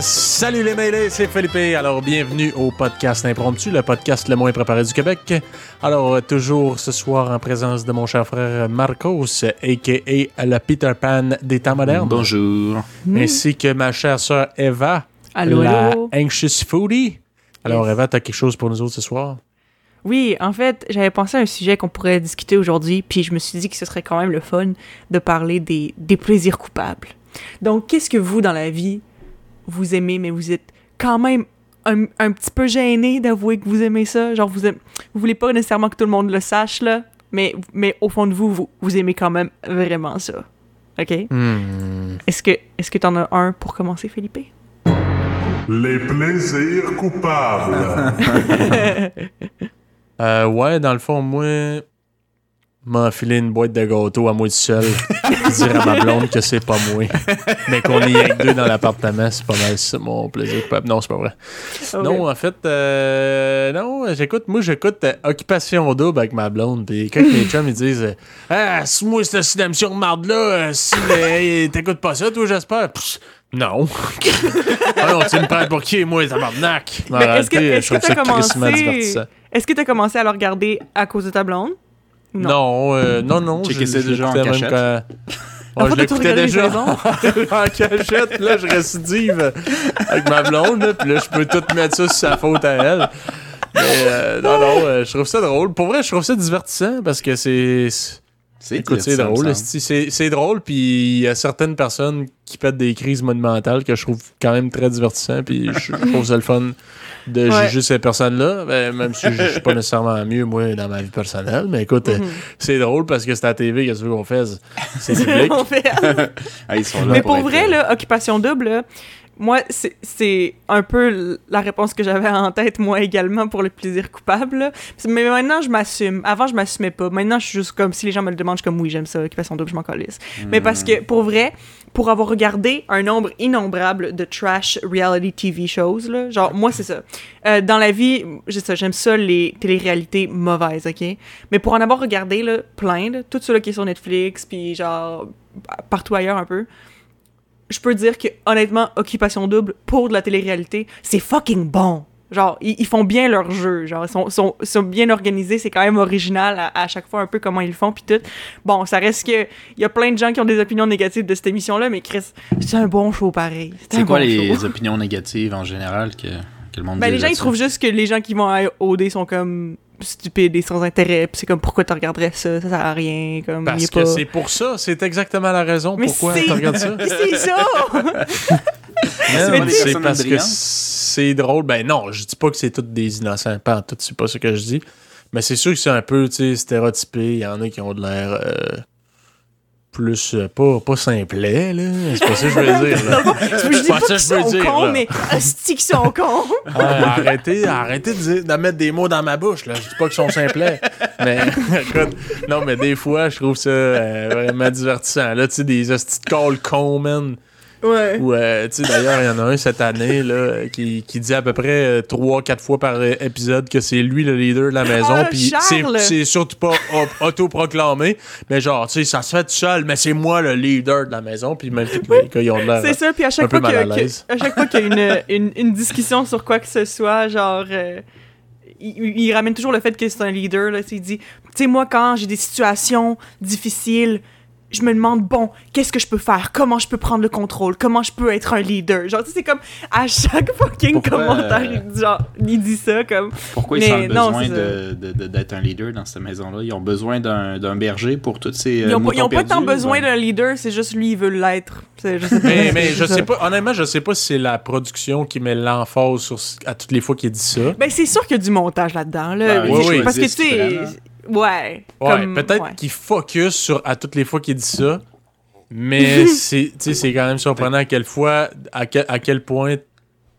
salut les mêlés, c'est Philippe. Alors, bienvenue au podcast Impromptu, le podcast le moins préparé du Québec. Alors, euh, toujours ce soir en présence de mon cher frère Marcos, a.k.a. le Peter Pan des temps modernes. Bonjour. Ainsi que ma chère sœur Eva, Allô, la allô. Anxious Foodie. Alors, Yes. Eva, t'as quelque chose pour nous autres ce soir? Oui, en fait, j'avais pensé à un sujet qu'on pourrait discuter aujourd'hui, puis je me suis dit que ce serait quand même le fun de parler des, des plaisirs coupables. Donc, qu'est-ce que vous, dans la vie, vous aimez, mais vous êtes quand même un, un petit peu gêné d'avouer que vous aimez ça? Genre, vous, aimez, vous voulez pas nécessairement que tout le monde le sache, là, mais, mais au fond de vous, vous, vous aimez quand même vraiment ça. OK? Hmm. Est-ce que est-ce que t'en as un pour commencer, Philippe? Les plaisirs coupables. Euh, ouais, dans le fond, moi, m'enfiler une boîte de gâteaux à moi tout seul, dire à ma blonde que c'est pas moi, mais qu'on est rien que deux dans l'appartement, c'est pas mal ça, mon plaisir coupable. Non, c'est pas vrai. Non, en fait, euh, non, j'écoute, moi, j'écoute euh, Occupation Double avec ma blonde, puis quand mes chums, ils disent, euh, ah, si moi, cette cinémission de marde-là, euh, si t'écoutes pas ça, toi, j'espère. Non. ah non, tu me prends pour qui, moi, tabarnak? Est-ce que- ça t'as crissement commencé-. Est-ce que t'as commencé à le regarder à cause de ta blonde? Ou Non, euh, non, non. Checker je- ça déjà en l'écoutais même cachette. quand- Ouais, je l'écoutais déjà en cachette. Là, je récidive avec ma blonde. Là, Puis là, je peux tout mettre ça sur sa faute à elle. Mais euh, non, non, euh, je trouve ça drôle. Pour vrai, je trouve ça divertissant parce que c'est... c'est- Écoute, c'est drôle. C'est c'est drôle, puis il y a certaines personnes qui pètent des crises monumentales que je trouve quand même très divertissant, puis je trouve ça le fun de Ouais. juger ces personnes-là, ben, même si je je suis pas nécessairement mieux, moi, dans ma vie personnelle. Mais écoute, euh, Mhm. c'est drôle parce que c'est à la TV, qu'est-ce que tu veux qu'on fasse? C'est public. Fait- Ah, ils sont là Mais pour être, vrai, euh, là, occupation double, là, moi, c'est- un peu la réponse que j'avais en tête, moi également, pour le plaisir coupable. là. Mais maintenant, je m'assume. Avant, je m'assumais pas. Maintenant, je suis juste comme, si les gens me le demandent, je suis comme, oui, j'aime ça, occupation double, je m'en calisse. Mais parce que, pour vrai, pour avoir regardé un nombre innombrable de trash reality TV shows, là, genre, moi, c'est ça. Euh, dans la vie, j'aime ça, les téléréalités mauvaises, OK? Mais pour en avoir regardé, là, plein, là, tout ceux qui est sur Netflix, puis genre, partout ailleurs un peu, je peux dire que honnêtement, Occupation Double pour de la télé-réalité, c'est fucking bon. Genre, ils, ils font bien leur jeu. Genre, ils sont, sont, sont bien organisés. C'est quand même original à, à chaque fois un peu comment ils le font. Puis tout. Bon, ça reste que. Il y a plein de gens qui ont des opinions négatives de cette émission-là, mais Chris, c'est un bon show pareil. C'est quoi bon les show. opinions négatives en général que, que le monde Ben, dit les gens, ils trouvent juste que les gens qui vont à OD sont comme stupides et sans intérêt. Puis c'est comme, pourquoi tu regarderais ça? Ça sert à rien. Comme, il Parce que pas... c'est pour ça, c'est exactement la raison Mais pourquoi tu regardes ça. Mais c'est ça! C'est parce que c'est drôle. Ben non, je dis pas que c'est tous des innocents. Pas en tout, c'est pas ça que je dis. Mais c'est sûr que c'est un peu, stéréotypé. Il y en a qui ont de l'air euh, plus, euh, pas, pas simplet, là. C'est pas ça que je veux dire, là. je dis pas pas ça qu'ils que je veux sont dire, cons, là. mais hostie qu'ils sont cons! Arrêtez, arrêtez de, dire- de mettre des mots dans ma bouche, là. Je dis pas qu'ils sont simplets. mais, écoute, non, mais des fois, je trouve ça euh, vraiment divertissant. Là, tu sais, des hosties de call con, man. Ouais. Ou, euh, tu sais, d'ailleurs, il y en a un cette année là, qui, qui dit à peu près 3-4 fois par euh, épisode que c'est lui le leader de la maison. Ah, Puis c'est surtout pas au- autoproclamé, mais genre, tu sais, ça se fait tout seul, mais c'est moi le leader de la maison. Puis même tous les gars, ils ont de l'air. C'est ça, puis à chaque fois qu'il y a une, une, une discussion sur quoi que ce soit, genre, euh, il, il ramène toujours le fait que c'est un leader, là, il dit, tu sais, moi, quand j'ai des situations difficiles, je me demande, bon, qu'est-ce que je peux faire? Comment je peux prendre le contrôle? Comment je peux être un leader? Genre, tu sais, c'est comme, à chaque fucking Pourquoi, commentaire, euh, il, dit, genre, il dit ça, comme, Pourquoi ils sentent non, besoin c'est de- de- de- d'être un leader dans cette maison-là? Ils ont besoin d'un d'un berger pour toutes ces euh, ils ont, pas- ont tant besoin d'un leader, c'est juste lui, il veut l'être. Mais, mais je sais pas, honnêtement, je sais pas si c'est la production qui met l'emphase à toutes les fois qu'il dit ça. Ben, c'est sûr qu'il y a du montage là-dedans, là. Ben, oui, oui. Parce que, tu sais, ouais. Ouais, comme- peut-être ouais. qu'il focus sur à toutes les fois qu'il dit ça, mais c'est tu sais, c'est quand même surprenant à quelle fois, à quel, à quel point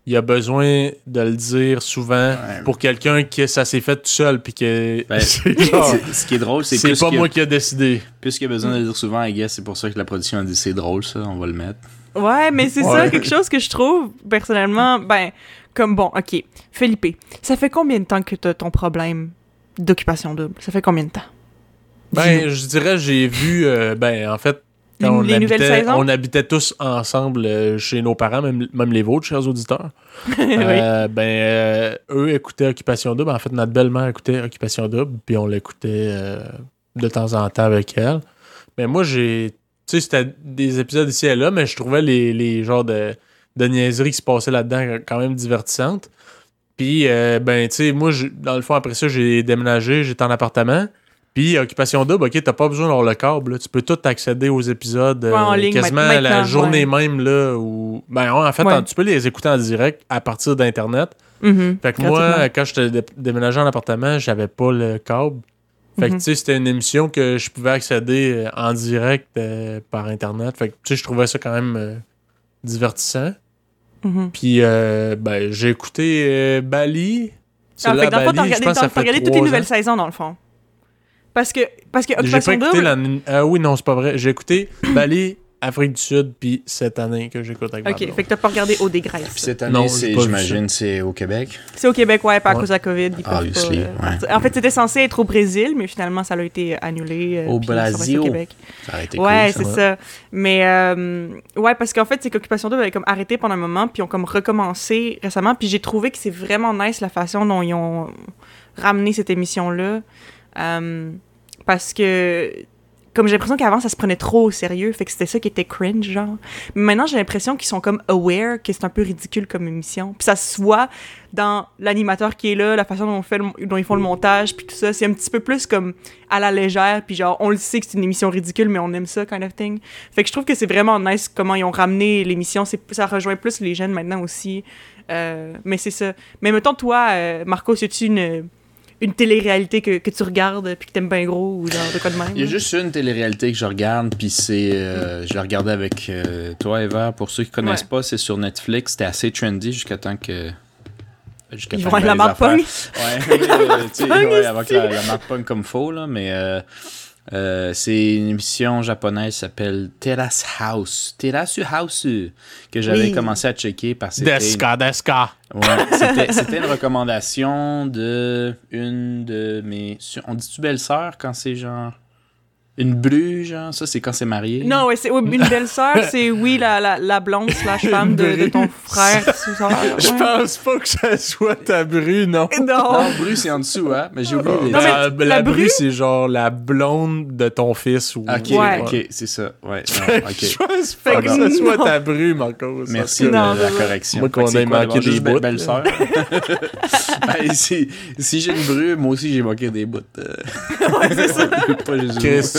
il y a besoin de le dire souvent Ouais. pour quelqu'un que ça s'est fait tout seul puis que Ben, c'est genre, C'est- Ce qui est drôle, c'est c'est plus pas que- moi qui a décidé. Plus qu'il y a besoin de le dire souvent, I guess, c'est pour ça que la production a dit c'est drôle, ça, on va le mettre. Ouais, mais c'est Ouais. ça, quelque chose que je trouve, personnellement, ben, comme bon, ok. Felipe, ça fait combien de temps que t'as ton problème d'occupation double? Ça fait combien de temps? Ben, je dirais, j'ai vu, euh, ben, en fait, quand on, habitait, on habitait tous ensemble euh, chez nos parents, même, même les vôtres, chers auditeurs. Euh, ben, eux écoutaient Occupation Double. En fait, notre belle-mère écoutait Occupation Double, puis on l'écoutait de temps en temps avec elle. Mais moi, j'ai. Tu sais, c'était des épisodes ici et là, mais je trouvais les, les genres de, de niaiseries qui se passaient là-dedans quand même divertissantes. Puis, euh, ben, tu sais, moi, je- dans le fond, après ça, j'ai déménagé, j'étais en appartement. Puis, Occupation Double, ok, t'as pas besoin d'avoir le câble, là. tu peux tout accéder aux épisodes euh, Ouais, en ligne, quasiment la journée ouais. même, là. Où... Ben, en fait, Ouais. en- tu peux les écouter en direct à partir d'Internet. Mhm. Fait que moi, quand j'étais dé- déménagé en appartement, j'avais pas le câble. Fait que, Mhm. tu sais, c'était une émission que je pouvais accéder euh, en direct euh, par Internet. Fait que, tu sais, je trouvais ça quand même euh, Mhm. Puis, euh, ben, j'ai écouté euh, Bali. Ah, fait que dans le fond, t'as Bali, je regardé, pense que ça t'as fait regardé toutes les nouvelles ans. saisons, dans le fond. Parce que, parce que Occupation Double... la... Ah oui, non, c'est pas vrai. J'ai écouté Bali, Afrique du Sud, puis cette année que j'écoute avec Ok, fait que t'as pas regardé au Puis dégraisse. cette Non, année, j'imagine, c'est au Québec. C'est au Québec, ouais, pas à Ouais. cause de la COVID. Ils peuvent pas, euh, ouais. En fait, c'était censé être au Brésil, mais finalement, ça a été annulé. euh, Au puis Brésil. Au Québec. Ça aurait été Ouais, cool, ça. c'est ça. Mais, euh, ouais, parce qu'en fait, c'est qu'Occupation Double avait comme arrêté pendant un moment, puis ils ont comme recommencé récemment, puis j'ai trouvé que c'est vraiment nice la façon dont ils ont ramené cette émission-là. Euh, parce que, comme j'ai l'impression qu'avant, ça se prenait trop au sérieux, fait que c'était ça qui était cringe, genre. Mais maintenant, j'ai l'impression qu'ils sont comme aware que c'est un peu ridicule comme émission. Puis ça se voit dans l'animateur qui est là, la façon dont, on fait le- dont ils font le montage, puis tout ça. C'est un petit peu plus comme à la légère, puis genre, on le sait que c'est une émission ridicule, mais on aime ça, kind of thing. Fait que je trouve que c'est vraiment nice comment ils ont ramené l'émission. C'est- Ça rejoint plus les jeunes maintenant aussi. Euh, mais c'est ça. Mais mettons, toi, euh, Marco, c'est-tu une, une télé-réalité que, que tu regardes puis que t'aimes bien gros ou genre de quoi de même? Il y a juste une télé-réalité que je regarde, puis c'est. euh, je l'ai regardé avec euh, toi, Eva. Pour ceux qui connaissent Ouais. pas, c'est sur Netflix. C'était assez trendy jusqu'à temps que. Jusqu'à Ils temps vont que la marque pogne. Ouais, euh, ouais, avant que la, la marque pogne comme faux, là, mais. Euh, c'est une émission japonaise qui s'appelle Terrace House. Terrace House, que j'avais Oui. commencé à checker parce que c'était Deska, Deska. Ouais, c'était, c'était une recommandation de une de mes. On dit-tu belle-sœur quand c'est genre. Une bru, genre Ça, c'est quand c'est marié Non, ouais, c'est une belle-sœur, c'est oui, la, la, la blonde slash femme de, de ton frère. ça, Je pense pas que ça soit ta bru, non. Non. Non, bru, c'est en dessous, hein Mais j'ai oublié les. Non, mais la, la la bru, bru- c'est genre la blonde de ton fils. Ou... Ok, Ouais. ok, c'est ça. Ouais, non, ok. Je pense pas que que ça soit ta bru, Marco. Merci de la correction. Moi, qu'on ait manqué des bouts. Belle-sœur. Ben, si, si j'ai une bru, moi aussi, j'ai manqué des bouts. euh. Ouais, c'est ça. pas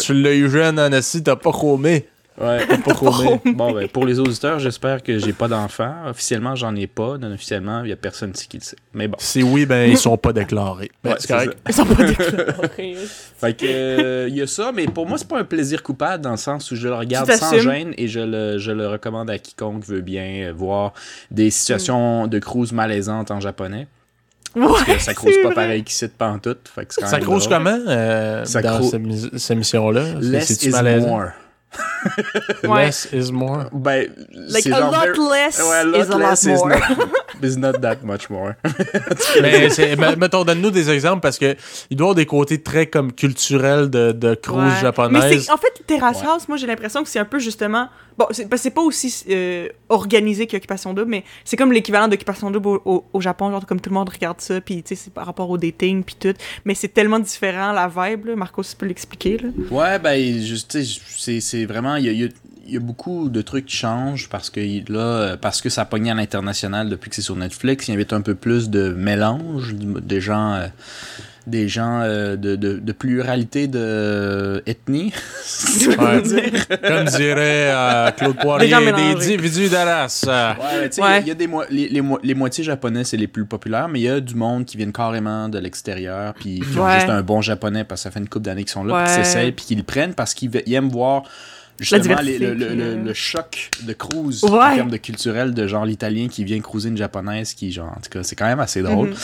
tu l'as eu jeune en assis, t'as pas chromé. Ouais, pas chromé. Bon, ben, pour les auditeurs, j'espère que j'ai pas d'enfant. Officiellement, j'en ai pas. Non officiellement, il y a personne ici qui le sait. Mais bon. Si oui, ben ils sont pas déclarés. Ben, Ouais, c'est correct. Ils sont pas déclarés. Fait que, euh, il y a ça, mais pour moi, c'est pas un plaisir coupable dans le sens où je le regarde sans gêne et je le, je le recommande à quiconque veut bien euh, voir des situations de cruise malaisantes en japonais. Parce que Ouais, ça crouse pas vrai. pareil qu'ici de pantoute. Fait que quand Ça même crouse comment euh, Ça dans cette, mis- cette émission-là? C'est- Less is malaisant? more. Ouais. Less is more. Ben, Like c'est a lot very- less Ouais, a lot is a lot less is more. not, is not that much more. Mais mais mettons, donne-nous des exemples parce que il doit y avoir des côtés très comme culturels de, de cruise Ouais. Mais japonaise. c'est, en fait, Terrace Ouais. House, moi j'ai l'impression que c'est un peu justement. Bon, c'est, pas aussi euh, organisé qu'Occupation Double, mais c'est comme l'équivalent d'Occupation Double au, Japon, genre comme tout le monde regarde ça, puis tu sais, c'est par rapport au dating, puis tout. Mais c'est tellement différent la vibe, là. Marco, tu peux l'expliquer, là. Ouais, ben, tu sais, c'est, vraiment. Il y y a- il y a beaucoup de trucs qui changent parce que là, euh, parce que ça pogné à l'international depuis que c'est sur Netflix, il invite un peu plus de mélange, des gens. Des gens euh, de, de, de pluralité de euh, ethnie. Ouais. Comme dirait euh, Claude Poirier, gens des individus de race. euh. Ouais, mais tu sais, Ouais. il y a- il y, a des mo- les, les, mo- les moitiés japonais, c'est les plus populaires, mais il y a du monde qui viennent carrément de l'extérieur, puis qui ont juste un bon japonais parce que ça fait une couple d'années qu'ils sont là, puis Ouais. qui s'essayent, puis qui le prennent parce qu'ils aiment voir justement les- le, le- puis, le- le choc de cruise Ouais. en termes de culturel de genre l'italien qui vient cruiser une japonaise, qui genre, en tout cas, c'est quand même assez drôle. Mhm.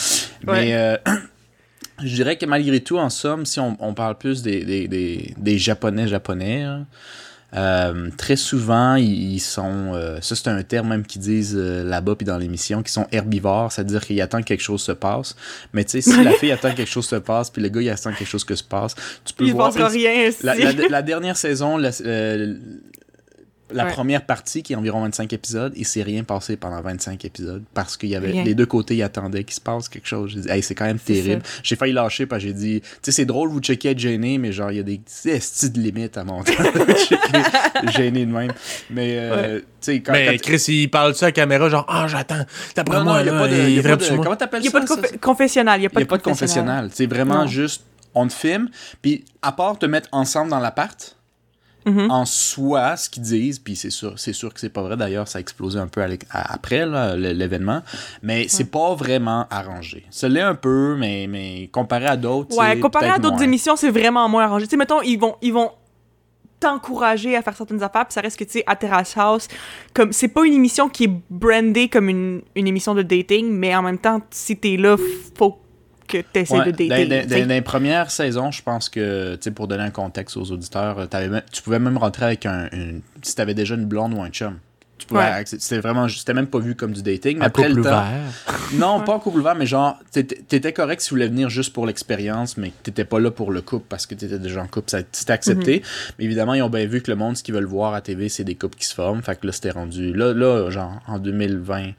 Mais Ouais. euh, je dirais que malgré tout, en somme, si on, on parle plus des, des, des, des japonais japonais, hein, Euh, très souvent, ils, ils sont, euh, ça c'est un terme même qu'ils disent euh, là-bas puis dans l'émission, qui sont herbivores, c'est-à-dire qu'ils attendent que quelque chose se passe. Mais tu sais, si la fille attend que quelque chose se passe, puis le gars il attend que quelque chose que se passe, tu peux Il voir. rien. La, la- la dernière saison, la, la Ouais. première partie, qui est environ 25 épisodes, il s'est rien passé pendant 25 épisodes parce qu'il y avait Rien. les deux côtés, ils attendaient qu'il se passe quelque chose. J'ai dit, hey, c'est quand même terrible. J'ai failli lâcher parce que j'ai dit, tu sais, c'est drôle, vous checkez être gêné, mais genre, il y a des estis de limites à mon temps de gêné de même. Mais, euh, tu sais, quand, Mais quand- Chris, il parle ça à la caméra, genre, ah, j'attends. D'après non, moi, il n'y a là, pas de. il y a pas de- comment t'appelles Il n'y ça? a pas de ça? confessionnal. Il n'y a pas de pas de confessionnal. C'est vraiment Non. juste, on te filme, puis à part te mettre ensemble dans l'appart, Mhm. en soi, ce qu'ils disent, puis c'est sûr, c'est sûr que c'est pas vrai, d'ailleurs, ça a explosé un peu à l'é- à- après l'événement, mais c'est pas vraiment arrangé. Ça l'est un peu, mais, mais comparé à d'autres, Ouais, comparé à d'autres émissions, c'est vraiment moins arrangé. Tu sais, mettons, ils vont, ils vont t'encourager à faire certaines affaires, puis ça reste que, tu sais, à Terrace House, comme, c'est pas une émission qui est brandée comme une, une émission de dating, mais en même temps, si t'es là, faut que t'essaies Ouais, de dater. dans, dans- tu sais. dans les premières saisons, je pense que, tu sais, pour donner un contexte aux auditeurs, euh, même- tu pouvais même rentrer avec un, une, si t'avais déjà une blonde ou un chum. Tu pouvais Ouais. C'était vraiment, c'était même pas vu comme du dating. Mais Un après couple le temps. Non, pas en couple ouvert, mais genre, t'étais correct si tu voulais venir juste pour l'expérience, mais que t'étais pas là pour le couple parce que t'étais déjà en couple. Ça- C'était accepté. Mhm. Mais évidemment, ils ont bien vu que le monde, ce qu'ils veulent voir à TV, c'est des couples qui se forment. Fait que là, c'était rendu. Là, là, genre, en 2020, faut-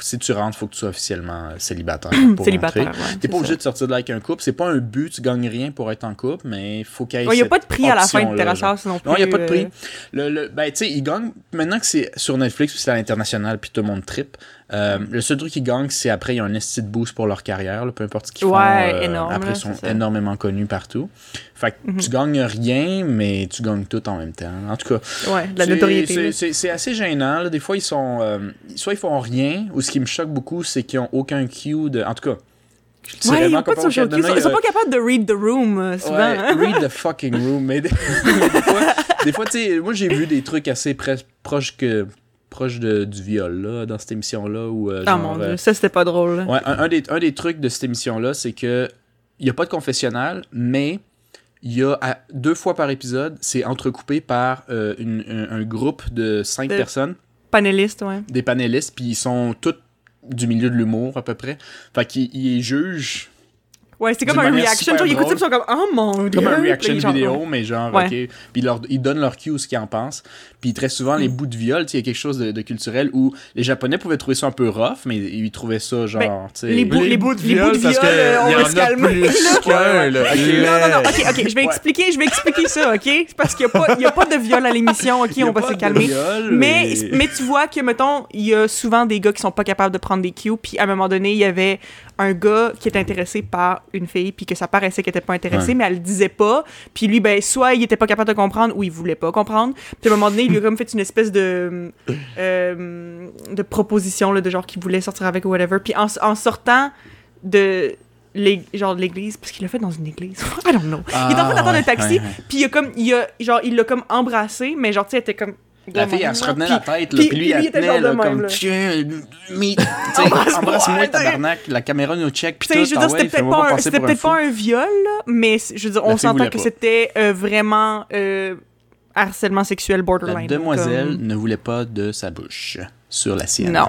si tu rentres, faut que tu sois officiellement euh, célibataire. pour Célibataire, rentrer. ouais, T'es pas obligé de sortir de là avec un couple. C'est pas un but, tu gagnes rien pour être en couple, mais il faut qu'il y ait. Ouais, Il n'y a pas de prix à la fin de genre. House non plus. Non, il n'y a pas de prix. euh, Le, le- ben, tu sais, il gagne. Maintenant que c'est sur Netflix, puis c'est à l'international, puis tout le monde trip. Euh, le seul truc qu'ils gagnent, c'est après, il y a un esti de boost pour leur carrière, là, peu importe ce qu'ils font. Ouais, euh, énorme, Après, ils sont énormément connus partout. Fait que Mhm. tu gagnes rien, mais tu gagnes tout en même temps. En tout cas, Ouais, la notoriété. c'est- assez gênant. là. Des fois, ils sont. euh, soit ils font rien, ou ce qui me choque beaucoup, c'est qu'ils ont aucun cue de. En tout cas. Ouais, il n'y vraiment a pas de social non, Ils sont a- pas capables de read the room, souvent. Ouais, hein. read the fucking room. Mais des, des fois, fois, tu sais, moi j'ai vu des trucs assez proches que proche de, du viol là, dans cette émission-là. Où, euh, genre, mon euh, dieu, ça c'était pas drôle. ouais, un, un des, un des trucs de cette émission-là, c'est que il n'y a pas de confessionnal, mais il y a à- deux fois par épisode, c'est entrecoupé par euh, une- un, un groupe de cinq personnes, Panéliste, ouais. des panélistes, puis ils sont tous du milieu de l'humour à peu près. Fait qu'ils ils jugent Ouais, c'est comme un reaction. Genre, ils écoutent ça, ils sont comme, oh mon dieu. comme un Puis reaction genre, vidéo, mais genre, Ouais. ok. Puis ils, leur- ils donnent leur cue ce qu'ils en pensent. Puis très souvent, Mm. les bouts de viol, il y a quelque chose de, de culturel où les Japonais pouvaient trouver ça un peu rough, mais ils trouvaient ça genre, Ben, tu sais. les bouts- les bouts de viol, parce euh, que on y va en se calmer, plus là. qu'un, là. Ok. Non, non, non, ok, ok, je vais Ouais. expliquer, je vais expliquer ça, ok? C'est parce qu'il n'y a, pas- il y a pas de viol à l'émission, ok? Il y a On va pas se de calmer. viol, Mais, mais tu vois que, mettons, il y a souvent des gars qui sont pas capables de prendre des cues, puis à un moment donné, il y avait un gars qui était intéressé par une fille, puis que ça paraissait qu'il était pas intéressé, Ouais. mais elle le disait pas. Puis lui, ben, soit il était pas capable de comprendre, ou il voulait pas comprendre. Puis à un moment donné, il lui a comme fait une espèce de, euh, de proposition, là, de genre qu'il voulait sortir avec ou whatever. Puis en, en sortant de genre l'église parce qu'il l'a fait dans une église I don't know il est en train d'attendre Ah, un taxi ouais, ouais. puis il a comme il a genre il l'a comme embrassé mais genre tu sais était comme La fille, elle se retenait la tête, là, puis- lui, elle tenait, là, comme, tiens, tu sais, Embrasse-moi, tabarnak, la caméra nous check, puis tout, je veux ah dire, ouais, c'était peut-être pas, un- viol, mais je veux dire, on s'entend que c'était euh, vraiment euh, harcèlement sexuel borderline. La demoiselle ne voulait pas de sa bouche sur la sienne. Non.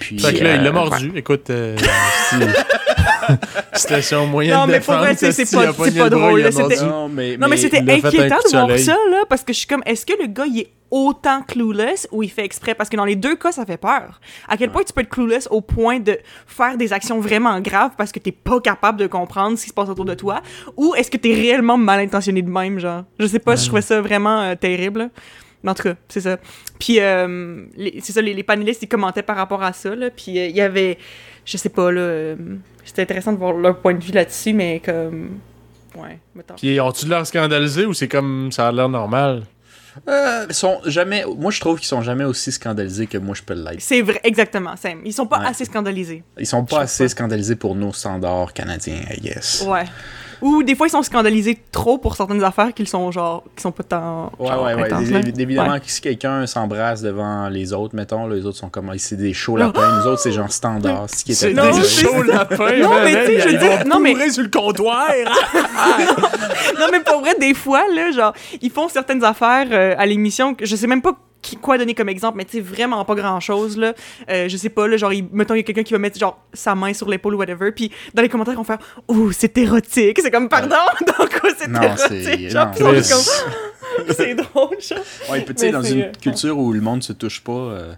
Puis, Fait que là, il l'a euh, mordu. Écoute, si- situation moyenne Non, de mais vrai, c'est- c'est pas- c'est drôle, là, c'était-. Non, mais, Non, mais, c'était inquiétant de voir soleil. ça, là, parce que je suis comme, est-ce que le gars, il est autant clueless ou il fait exprès? Parce que dans les deux cas, ça fait peur. À quel point tu peux être clueless au point de faire des actions vraiment graves parce que t'es pas capable de comprendre ce qui se passe autour de toi? Ou est-ce que t'es réellement mal intentionné de même, genre? Je sais pas, je trouvais ça vraiment euh, terrible. Mais en tout cas, c'est ça. Puis, euh, les- c'est ça, les, les panélistes, ils commentaient par rapport à ça, là. Puis, euh, il y avait, je sais pas, là, euh, c'était intéressant de voir leur point de vue là-dessus, mais comme, ouais, mettons. Puis ont-tu l'air scandalisé ou c'est comme ça a l'air normal? Euh, ils sont jamais, moi, je trouve qu'ils sont jamais aussi scandalisés que moi, je peux l'être. C'est vrai, exactement, Sam. Ils sont pas Ouais. assez scandalisés. Ils sont pas assez pas. scandalisés pour nos standards canadiens, I guess. Ouais. Ou des fois, ils sont scandalisés trop pour certaines affaires qu'ils sont genre, qui sont pas tant. Ouais, genre, ouais, ouais. intenses. Évidemment, Ouais. si quelqu'un s'embrasse devant les autres, mettons, là, les autres sont comme, Ah, c'est des chauds lapins. Nous autres, c'est genre standard. Ce qui C'est était Non, des chauds lapins, Non, mais tu sais, je veux ils dire- vont non, mais- sur le comptoir. non, mais pour vrai, des fois, là, genre, ils font certaines affaires euh, à l'émission que je sais même pas qui- quoi donner comme exemple, mais tu sais, vraiment pas grand chose, là. Euh, je sais pas, là, genre, il- mettons, il y a quelqu'un qui va mettre, genre, sa main sur l'épaule ou whatever, puis dans les commentaires, on va faire Ouh, c'est érotique. C'est comme, pardon, donc, c'est érotique. c'est- Genre, c'est drôle, genre. Ouais, puis tu sais, dans une euh, culture où le monde se touche pas, euh,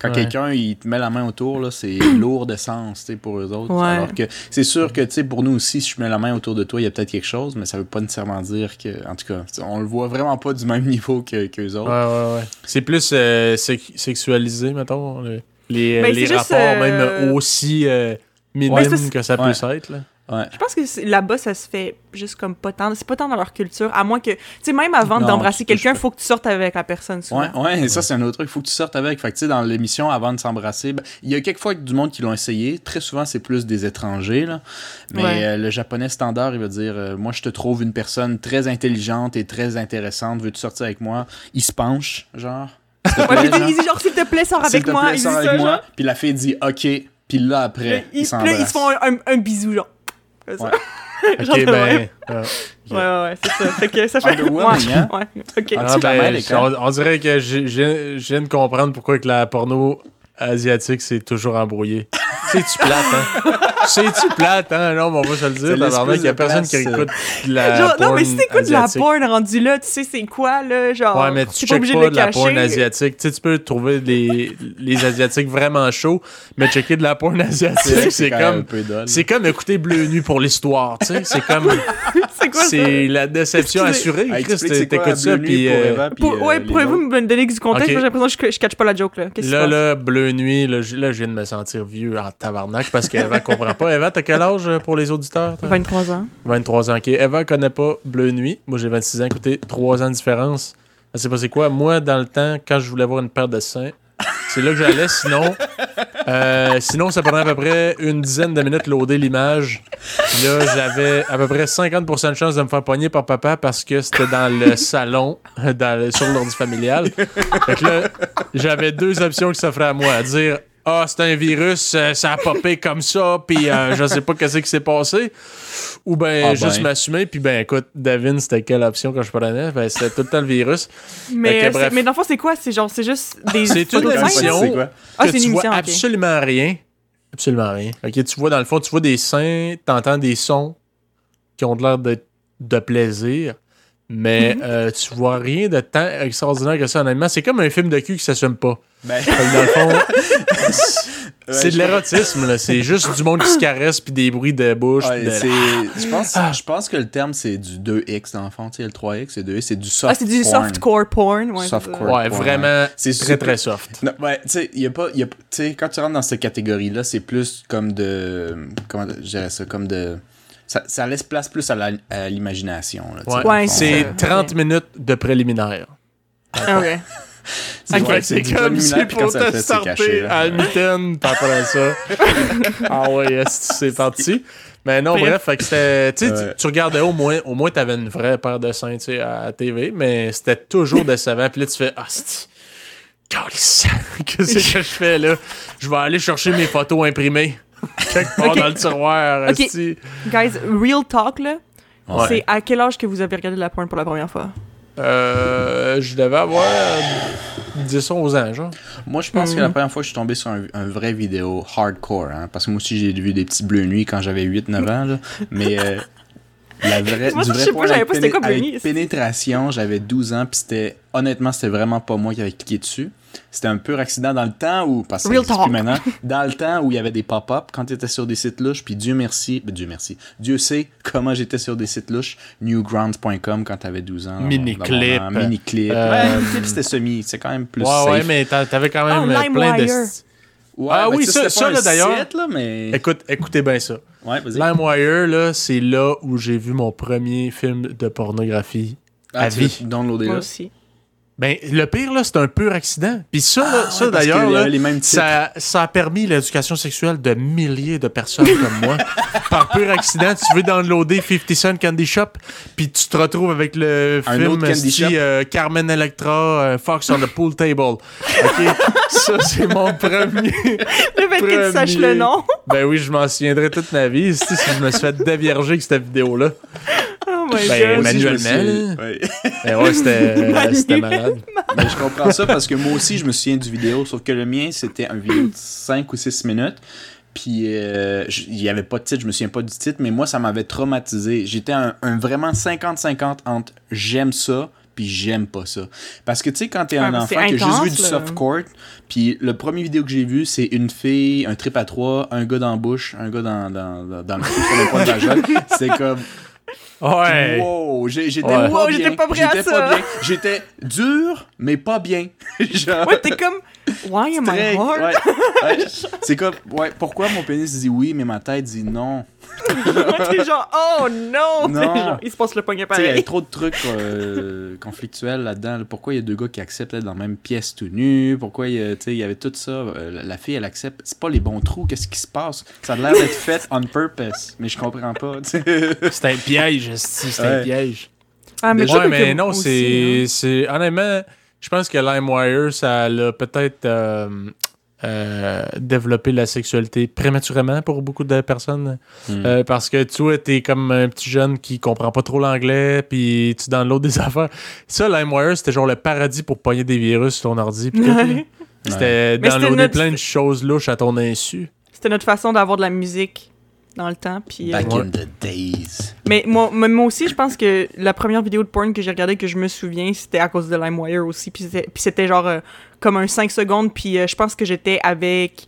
quand Ouais. quelqu'un il te met la main autour, là, c'est lourd de sens pour eux autres. Ouais. Alors que c'est sûr que pour nous aussi, si je mets la main autour de toi, il y a peut-être quelque chose, mais ça veut pas nécessairement dire que. En tout cas, on le voit vraiment pas du même niveau que qu'eux autres. Ouais, ouais, ouais. C'est plus euh, sex- sexualisé, mettons. le- Les, Ben, les c'est juste, rapports, euh, même aussi euh, minimes Ouais, c'est parce- que ça Ouais. peut être. Là. Ouais. Je pense que là-bas, ça se fait juste comme pas tant. C'est pas tant dans leur culture. À moins que. Tu sais, même avant d'embrasser quelqu'un, pas. faut que tu sortes avec la personne. Souvent. Ouais, ouais, et ça c'est un autre truc, faut que tu sortes avec. Fait que tu sais, dans l'émission, avant de s'embrasser, ben, il y a quelques fois du monde qui l'ont essayé. Très souvent, c'est plus des étrangers, là. Mais Ouais. euh, le japonais standard, il va dire euh, Moi, je te trouve une personne très intelligente et très intéressante, veux-tu sortir avec moi Il se penche, genre. Ouais, il genre. il dit genre, s'il te plaît, sors avec moi. plaît, Il sors avec moi. Puis la fille dit OK. Puis là, après, ils se font un, un- un bisou, genre. Ok, ben. euh, Ouais, ouais, ouais, c'est ça. Fait que ça fait. Underwhelming, ouais, hein? ouais, ok. Ah, ah, ben, on, on dirait que j'ai- j'ai- je viens de comprendre pourquoi que la porno asiatique, c'est toujours embrouillé. C'est-tu plate, hein? C'est-tu plate, hein? Non, mais on va se le dire, tabarnak, il y a personne qui place, euh. écoute de la Genre, non, porn mais si t'écoutes de la porn rendue là, tu sais c'est quoi, là, genre. Ouais, mais tu checkes obligé pas de de la porn asiatique. Tu sais, tu peux trouver les, les asiatiques vraiment chauds, mais checker de la porn asiatique, que c'est comme... C'est comme écouter Bleu Nu pour l'histoire, tu sais. C'est comme... C'est quoi? C'est la déception assurée. Chris, t'écoutes ça, Nuit puis... pour euh, euh, ouais, les pourriez-vous me donner du contexte? J'ai l'impression que je, catch pas la joke, là. Là, là, Bleu Nuit, là, je, là, je viens de me sentir vieux en tabarnak parce qu'Eva comprend pas. Eva, t'as quel âge euh, pour les auditeurs? toi? 23 ans. 23 ans. OK. Eva connaît pas Bleu Nuit. Moi, j'ai 26 ans. Écoutez, 3 ans de différence. Elle sait pas c'est quoi. Moi, dans le temps, quand je voulais avoir une paire de seins, c'est là que j'allais. Sinon, euh, sinon, ça prenait à peu près une dizaine de minutes loader l'image. Puis Là, j'avais à peu près 50% de chance de me faire pogner par papa parce que c'était dans le salon, dans le- sur l'ordi familial. Fait que là, j'avais deux options qui s'offraient à moi. À dire, ah, c'est un virus, euh, ça a popé comme ça, puis euh, je sais pas qu'est-ce qui s'est passé. Ou ben, Ah juste ben. m'assumer, puis ben, écoute, David, c'était quelle option que je prenais? Ben, c'était tout le temps le virus. Mais, que euh, bref. mais dans le fond, c'est quoi? C'est genre, c'est juste des C'est une émission. Ah, que c'est une tu émission, vois absolument rien. Absolument rien. Ok, tu vois, dans le fond, tu vois des seins, t'entends des sons qui ont l'air de, de plaisir, mais Mhm. euh, tu vois rien de tant extraordinaire que ça, honnêtement. C'est comme un film de cul qui s'assume pas. Ben, dans le fond, c'est Ouais, de l'érotisme, là. C'est juste du monde qui se caresse puis des bruits de bouche. Ouais, de- je, pense, je pense que le terme c'est du 2X dans le fond, tu sais, le 3X, c'est 2X, c'est du soft Ah, c'est du porn. softcore porn. Ouais. Softcore. Ouais, porn, vraiment C'est très, très soft. Non, ouais, tu sais, y a pas, y a, tu sais, quand tu rentres dans cette catégorie-là, c'est plus comme de, comment je dirais ça, comme de, ça, ça laisse place plus à à l'imagination. Ouais. C'est Ok. 30 minutes de préliminaire. Ah, ok. C'est Ok, ouais, c'est du comme c'est puis pour te starter à la mitaine, puis après ça. ah ouais, yes, c'est parti? Mais non, Bref. bref, fait que c'était. Tu regardais au moins, au moins, t'avais une vraie paire de seins, tu sais, à la TV, mais c'était toujours décevant. Puis là, tu fais, ah, Qu'est-ce que je fais là? Je vais aller chercher mes photos imprimées. Quelque part dans le tiroir, Ok. esti. Guys, real talk, là. Ouais. C'est à quel âge que vous avez regardé de la porn pour la première fois? Euh, je devais avoir euh, 10 11 ans, genre. Moi, je pense que la première fois que je suis tombé sur un, un vrai vidéo hardcore, hein, parce que moi aussi j'ai vu des petits bleus nuits quand j'avais 8-9 ans, là, mais euh, la vraie, Moi, du je vrai sais pas, avec pas c'était quoi avec pénétration, j'avais 12 ans, puis c'était, honnêtement, c'était vraiment pas moi qui avais cliqué dessus. C'était un pur accident dans le temps où, parce que ça plus maintenant, dans le temps où il y avait des pop-up quand tu étais sur des sites louches, puis Dieu merci, ben, Dieu merci, Dieu sait comment j'étais sur des sites louches, newgrounds.com quand t'avais 12 ans. Mini-clip. Mini-clip. Euh, Ouais, mini-clip, c'était semi, c'est quand même plus ouais, safe. ouais, mais t'a- t'avais quand même Oh, plein de. Ouais, Ah ben, oui, ça- ça, un d'ailleurs. site, là, mais... Écoute, écoutez bien ça. Ouais. LimeWire, là, c'est là où j'ai vu mon premier film de pornographie Ah, à vie. l'as downloadé Moi là. aussi. Ben, le pire, là, c'est un pur accident. Puis ça, là, Ah, ça ouais, d'ailleurs, là, ça, ça a permis l'éducation sexuelle de milliers de personnes comme moi. Par pur accident, tu veux downloader 50 Cent Candy Shop, puis tu te retrouves avec le Un film Shop. euh, Carmen Electra, euh, Fox on the Pool Table. OK? ça, c'est mon premier. Le fait que tu saches Premier. le nom. Ben oui, je m'en souviendrai toute ma vie si je me suis fait dévierger avec cette vidéo-là. My Ben, manuellement, suis- ouais. Ben ouais, c'était c'était malade. Mais je comprends ça parce que moi aussi, je me souviens du vidéo, sauf que le mien, c'était un vidéo de 5 ou 6 minutes. Puis euh, il n'y avait pas de titre, je me souviens pas du titre, mais moi, ça m'avait traumatisé. J'étais un, un vraiment 50-50 entre j'aime ça puis j'aime pas ça. Parce que tu sais, quand t'es un Ah, enfant a juste vu du là. softcore, puis le premier vidéo que j'ai vu, c'est une fille, un trip à trois, un gars dans la bouche, un gars dans, dans, dans, dans le cou, sur le point de la gueule. C'est comme Ouais. Wow, j'étais Ouais. pas Wow, prêt à J'étais ça. bien. J'étais dur, mais pas bien. Genre, Ouais, t'es comme. Why am I hard? ouais, ouais. C'est comme, ouais, pourquoi mon pénis dit oui, mais ma tête dit non? t'es genre, oh non! Non. Genre, il se passe le poignet sais, il y avait pareil. trop de trucs euh, conflictuels là-dedans. là. Pourquoi il y a deux gars qui acceptent d'être dans la même pièce tout nus? Pourquoi il y a, tu sais, il y avait tout ça? Euh, la- la fille, elle accepte. C'est pas les bons trous. Qu'est-ce qui se passe? Ça a l'air d'être fait on purpose, mais je comprends pas. C'est un piège, esti, c'est un Ouais. piège. Ah, mais je ouais, mais non, c'est, hein. c'est. Honnêtement, je pense que LimeWire, ça l'a peut-être euh, euh, développé la sexualité prématurément pour beaucoup de personnes. Hmm. Euh, parce que toi, t'es comme un petit jeune qui comprend pas trop l'anglais, puis tu downloads des affaires. Ça, LimeWire, c'était genre le paradis pour pogner des virus sur ton ordi. C'était downloader notre- plein de choses louches à ton insu. C'était notre façon d'avoir de la musique dans le temps. Puis, euh, Back in the days. Mais moi, moi moi aussi, je pense que la première vidéo de porn que j'ai regardée que je me souviens, c'était à cause de LimeWire aussi. Puis c'était, genre euh, comme un 5 secondes. Puis euh, je pense que j'étais avec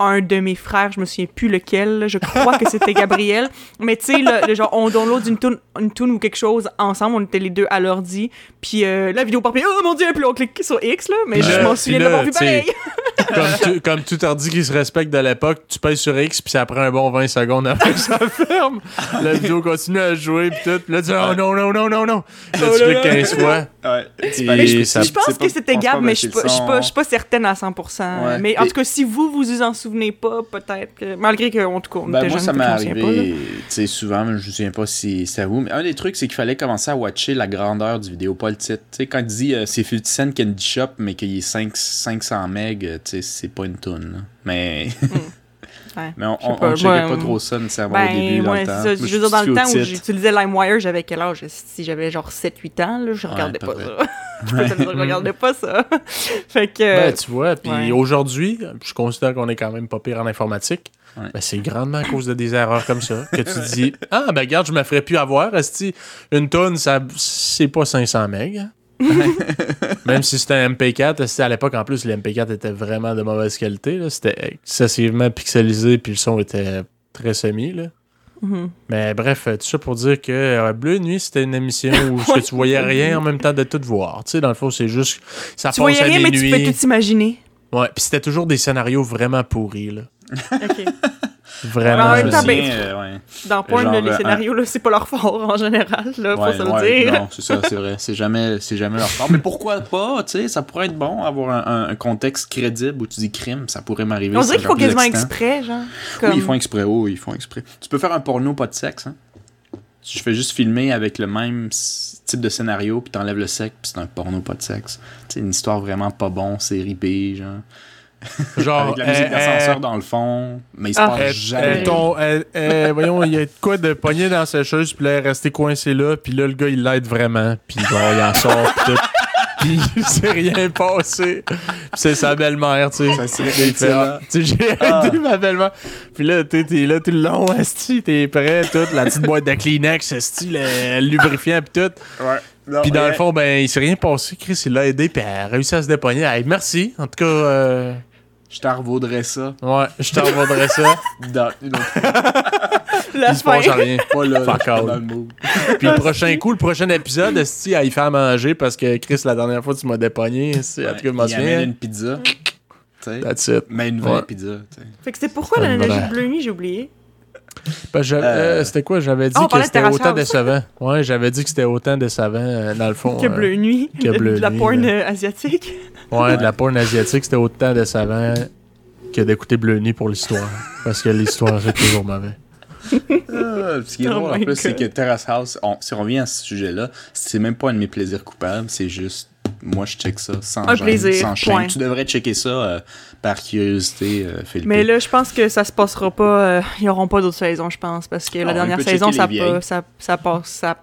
un de mes frères, je me souviens plus lequel. là. Je crois que c'était Gabriel. Mais tu sais, le, le genre, on download une tune, une tune ou quelque chose ensemble. On était les deux à l'ordi. Puis euh, la vidéo part. puis, Oh mon dieu! Puis on clique sur X, là. Mais je m'en souviens là, d'avoir vu pareil. comme, tu- comme tout ordi qui se respecte de l'époque, tu pèses sur X, puis ça prend un bon 20 secondes après que ça ferme. La vidéo continue à jouer, puis tout. Puis là, tu dis, oh non, non, non, non, non. Là, Oh tu là cliques là. 15 fois. Ouais. Je- ça- Je pense que c'était Gab, mais je je suis pas, je suis pas certaine à 100%. Ouais. Mais en tout cas, si vous vous en souvenez pas, peut-être que... Malgré que, en tout cas, on Ben, était moi, ça m'est qu'on arrivé, tu sais, souvent, mais je me souviens pas si c'est à vous, mais un des trucs, c'est qu'il fallait commencer à watcher la grandeur du vidéo, pas le titre. Tu sais, quand il dit euh, c'est 50 Cent Candy Shop, mais qu'il est 5, 500 meg, euh, tu sais, c'est pas une toune. là. Mais, Ouais. mais on, pas, on checkait moi, pas euh, trop ça nécessairement au début. Ben, dans le temps. ça. Moi, Je veux dire, dans le temps où titre. j'utilisais LimeWire, j'avais quel âge? Si j'avais genre 7-8 ans, là, je Ouais, regardais pas ça. je peux te dire, je regardais pas ça. fait que... Ben, tu vois, puis ouais. aujourd'hui, je considère qu'on est quand même pas pire en informatique. Ouais. Ben, c'est grandement à cause de des erreurs comme ça que tu te dis Ah, ben regarde, je me ferais plus avoir. Esti, une tonne, ça, c'est pas 500 MB. Même si c'était un MP4, esti, à l'époque, en plus, les MP4 étaient vraiment de mauvaise qualité. C'était excessivement pixelisé, puis le son était très semi. Là. Mhm. Mais bref, tout ça pour dire que euh, Bleu Nuit, c'était une émission où ce que tu voyais rien en même temps de tout voir. Tu sais, dans le fond, c'est juste. Ça Tu passe voyais à rien, mais tu peux tout imaginer. Ouais, puis c'était toujours des scénarios vraiment pourris, là. OK. Vraiment. En même temps, ben, euh, ouais. Dans Porn, Genre, là, les euh, scénarios, là, c'est pas leur fort en général, là, faut Ouais, se le dire. Non, c'est ça, c'est vrai. C'est jamais, c'est jamais leur part. Mais pourquoi pas, tu sais, ça pourrait être bon avoir un, contexte crédible où tu dis crime, ça pourrait m'arriver. On dirait qu'il faut ferait plus quasiment exprès, genre. Oui, ils font exprès, oui, ils font exprès. Tu peux faire un porno pas de sexe, hein. Je fais juste filmer avec le même type de scénario, puis t'enlèves le sexe, puis c'est un porno pas de sexe. Sais, une histoire vraiment pas bon, série B, genre. Genre, avec la musique euh, d'ascenseur euh, dans le fond, mais il se Ah. passe euh, jamais. euh, ton- euh, euh, voyons, il y a de quoi de pogné dans sa chaise, puis là, resté coincé là, puis là, le gars, il l'aide vraiment, puis bon, il en sort, puis tout. Puis il s'est rien passé. Puis c'est sa belle-mère, tu sais. Ça sais, j'ai Ah. aidé ma belle-mère. Puis là, t'es t'es là tout le long, esti, t'es prêt, tout. La petite boîte de Kleenex, esti, le lubrifiant, puis tout. Ouais. Non, Puis dans mais- le fond, ben, il s'est rien passé. Chris, il l'a aidé, puis elle a réussi à se dépogner. Hey, merci. En tout cas, euh, Je t'en revaudrais ça. ouais, je t'en revaudrais ça. Dans une autre La Il se passe rien. pas là, Fuck dans le mood. Puis le prochain coup, le prochain épisode, esti, elle, il fait à manger parce que Chris, la dernière fois, tu m'as dépogné. esti, En tout cas, je m'en souviens. une pizza. That's it. Mais une vraie Ouais. pizza. tu sais. Fait que c'est pourquoi l'analogie de Bleu Nuit, j'ai oublié. Euh, euh, c'était quoi? J'avais dit Ah, que c'était autant décevant. Ouais, j'avais dit que c'était autant décevant, euh, dans le fond. Que euh, Bleu Nuit, que de, Bleu de la Nuit, porn euh, asiatique. Ouais, de la porn asiatique, c'était autant décevant que d'écouter Bleu Nuit pour l'histoire. parce que l'histoire, c'est toujours mauvais. Ah, ce qui est Oh drôle en plus, c'est que Terrace House, on- si on revient à ce sujet-là, c'est même pas un de mes plaisirs coupables, c'est juste, moi je check ça sans Un gêne, plaisir, sans point. Tu devrais checker ça euh, par curiosité, euh, Philippe. Mais là, je pense que ça se passera pas. euh, ils auront pas d'autres saisons, je pense. Parce que la on dernière saison, ça, les pas, vieilles. ça, ça passe. Ça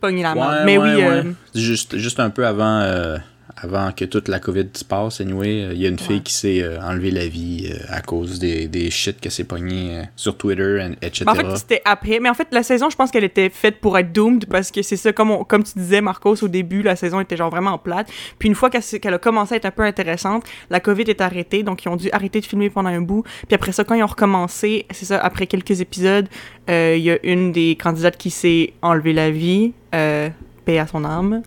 pogne la main. Ouais, Mais ouais, oui, ouais. euh, Juste, juste un peu avant, euh, avant que toute la COVID se passe, anyway, euh, il y a une fille qui s'est euh, enlevé la vie euh, à cause des, des shit qu'elle s'est pogné euh, sur Twitter, and- etc. Mais en fait, c'était après. Mais en fait, la saison, je pense qu'elle était faite pour être doomed parce que c'est ça, comme, on- comme tu disais, Marcos, au début, la saison était genre vraiment plate. Puis une fois qu'elle a commencé à être un peu intéressante, la COVID est arrêtée, donc ils ont dû arrêter de filmer pendant un bout. Puis après ça, quand ils ont recommencé, c'est ça, après quelques épisodes, euh, il y a une des candidates qui s'est enlevé la vie. Euh, paix à son âme,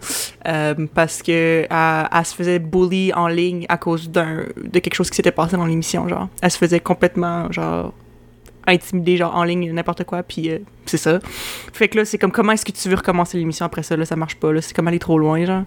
euh, parce que elle, elle se faisait bully en ligne à cause d'un de quelque chose qui s'était passé dans l'émission, genre. Elle se faisait complètement, genre, intimider genre en ligne n'importe quoi puis euh, c'est ça. Fait que là c'est comme comment est-ce que tu veux recommencer l'émission après ça? Là ça marche pas là. C'est comme aller trop loin genre.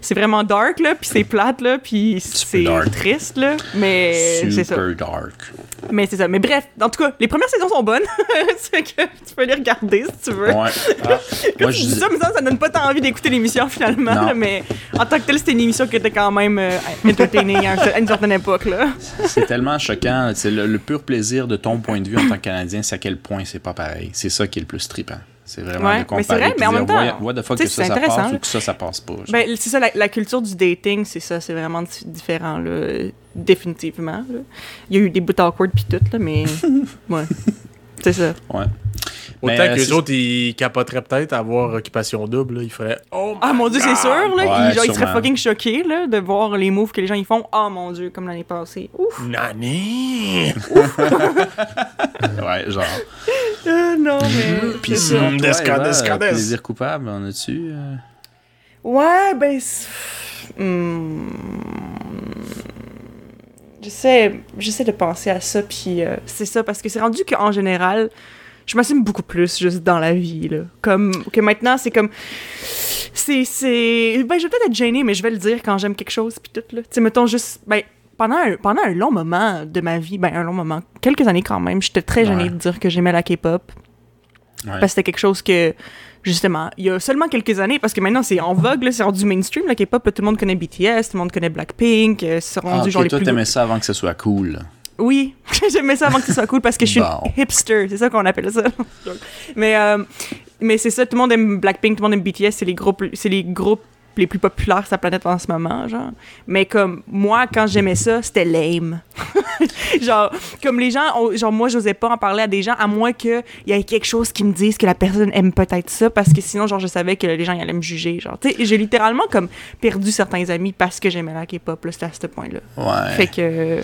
C'est vraiment dark là puis c'est plate là puis c'est triste là mais c'est ça. Super dark. Mais c'est ça mais bref en tout cas les premières saisons sont bonnes que tu peux les regarder si tu veux Ouais. Ah, moi, je dis ça, mais ça, ça donne pas tant envie d'écouter l'émission finalement, là, mais en tant que telle, c'était une émission qui était quand même euh, entertaining à, un- à une certaine époque. Là. C'est tellement choquant. C'est le, le pur plaisir de ton point de vue en tant que Canadien, c'est à quel point c'est pas pareil. C'est ça qui est le plus trippant. C'est vraiment Ouais, de comparer mais c'est vrai, mais en dire, même temps, what- the fuck que ça, c'est ça passe ou que ça, ça passe pas. Ben, c'est ça, la, la culture du dating, c'est ça, c'est vraiment di- différent, là, définitivement. là. Il y a eu des bouts awkward pis tout, là, mais ouais, c'est ça. Ouais. Autant Mais, que les c'est- autres, ils capoteraient peut-être à avoir occupation double. là. Ils feraient Oh Ah mon dieu, c'est sûr, là, Ouais, ils, genre, ils seraient fucking choqués, là, de voir les moves que les gens ils font. Ah mon dieu, comme l'année passée. Ouf! Nani? Ouais, genre. Euh, non, mais. Puis c'est sinon, plaisir coupable, en as-tu euh? Ouais, ben. J'essaie, j'essaie de penser à ça, puis euh, c'est ça, parce que c'est rendu qu'en général, je m'assume beaucoup plus juste dans la vie, là. Comme, que maintenant, c'est comme. C'est. c'est ben, je vais peut-être être gênée, mais je vais le dire quand j'aime quelque chose, puis tout, là. Tu sais, mettons juste. Ben, pendant un, pendant un long moment de ma vie, ben, un long moment, quelques années quand même, j'étais très gênée Ouais. de dire que j'aimais la K-pop. Ouais. Parce que c'était quelque chose que, justement, il y a seulement quelques années, parce que maintenant c'est en vogue, c'est rendu mainstream, la K-pop, tout le monde connaît BTS, tout le monde connaît Blackpink, euh, c'est Ah, rendu ok, genre les toi, plus... t'aimais ça avant que ce soit cool. Oui, j'aimais ça avant que ce soit cool parce que je suis Bon. une hipster, c'est ça qu'on appelle ça. mais euh, mais c'est ça, tout le monde aime Blackpink, tout le monde aime BTS, c'est les groupes, c'est les groupes les plus populaires la planète en ce moment, genre. Mais comme moi, quand j'aimais ça, c'était lame. genre, comme les gens, ont- genre moi, j'osais pas en parler à des gens à moins qu'il y ait quelque chose qui me dise que la personne aime peut-être ça, parce que sinon, genre, je savais que les gens ils allaient me juger, genre. Tu sais, j'ai littéralement comme perdu certains amis parce que j'aimais la K-pop, là, c'était à ce point-là. Ouais. Fait que,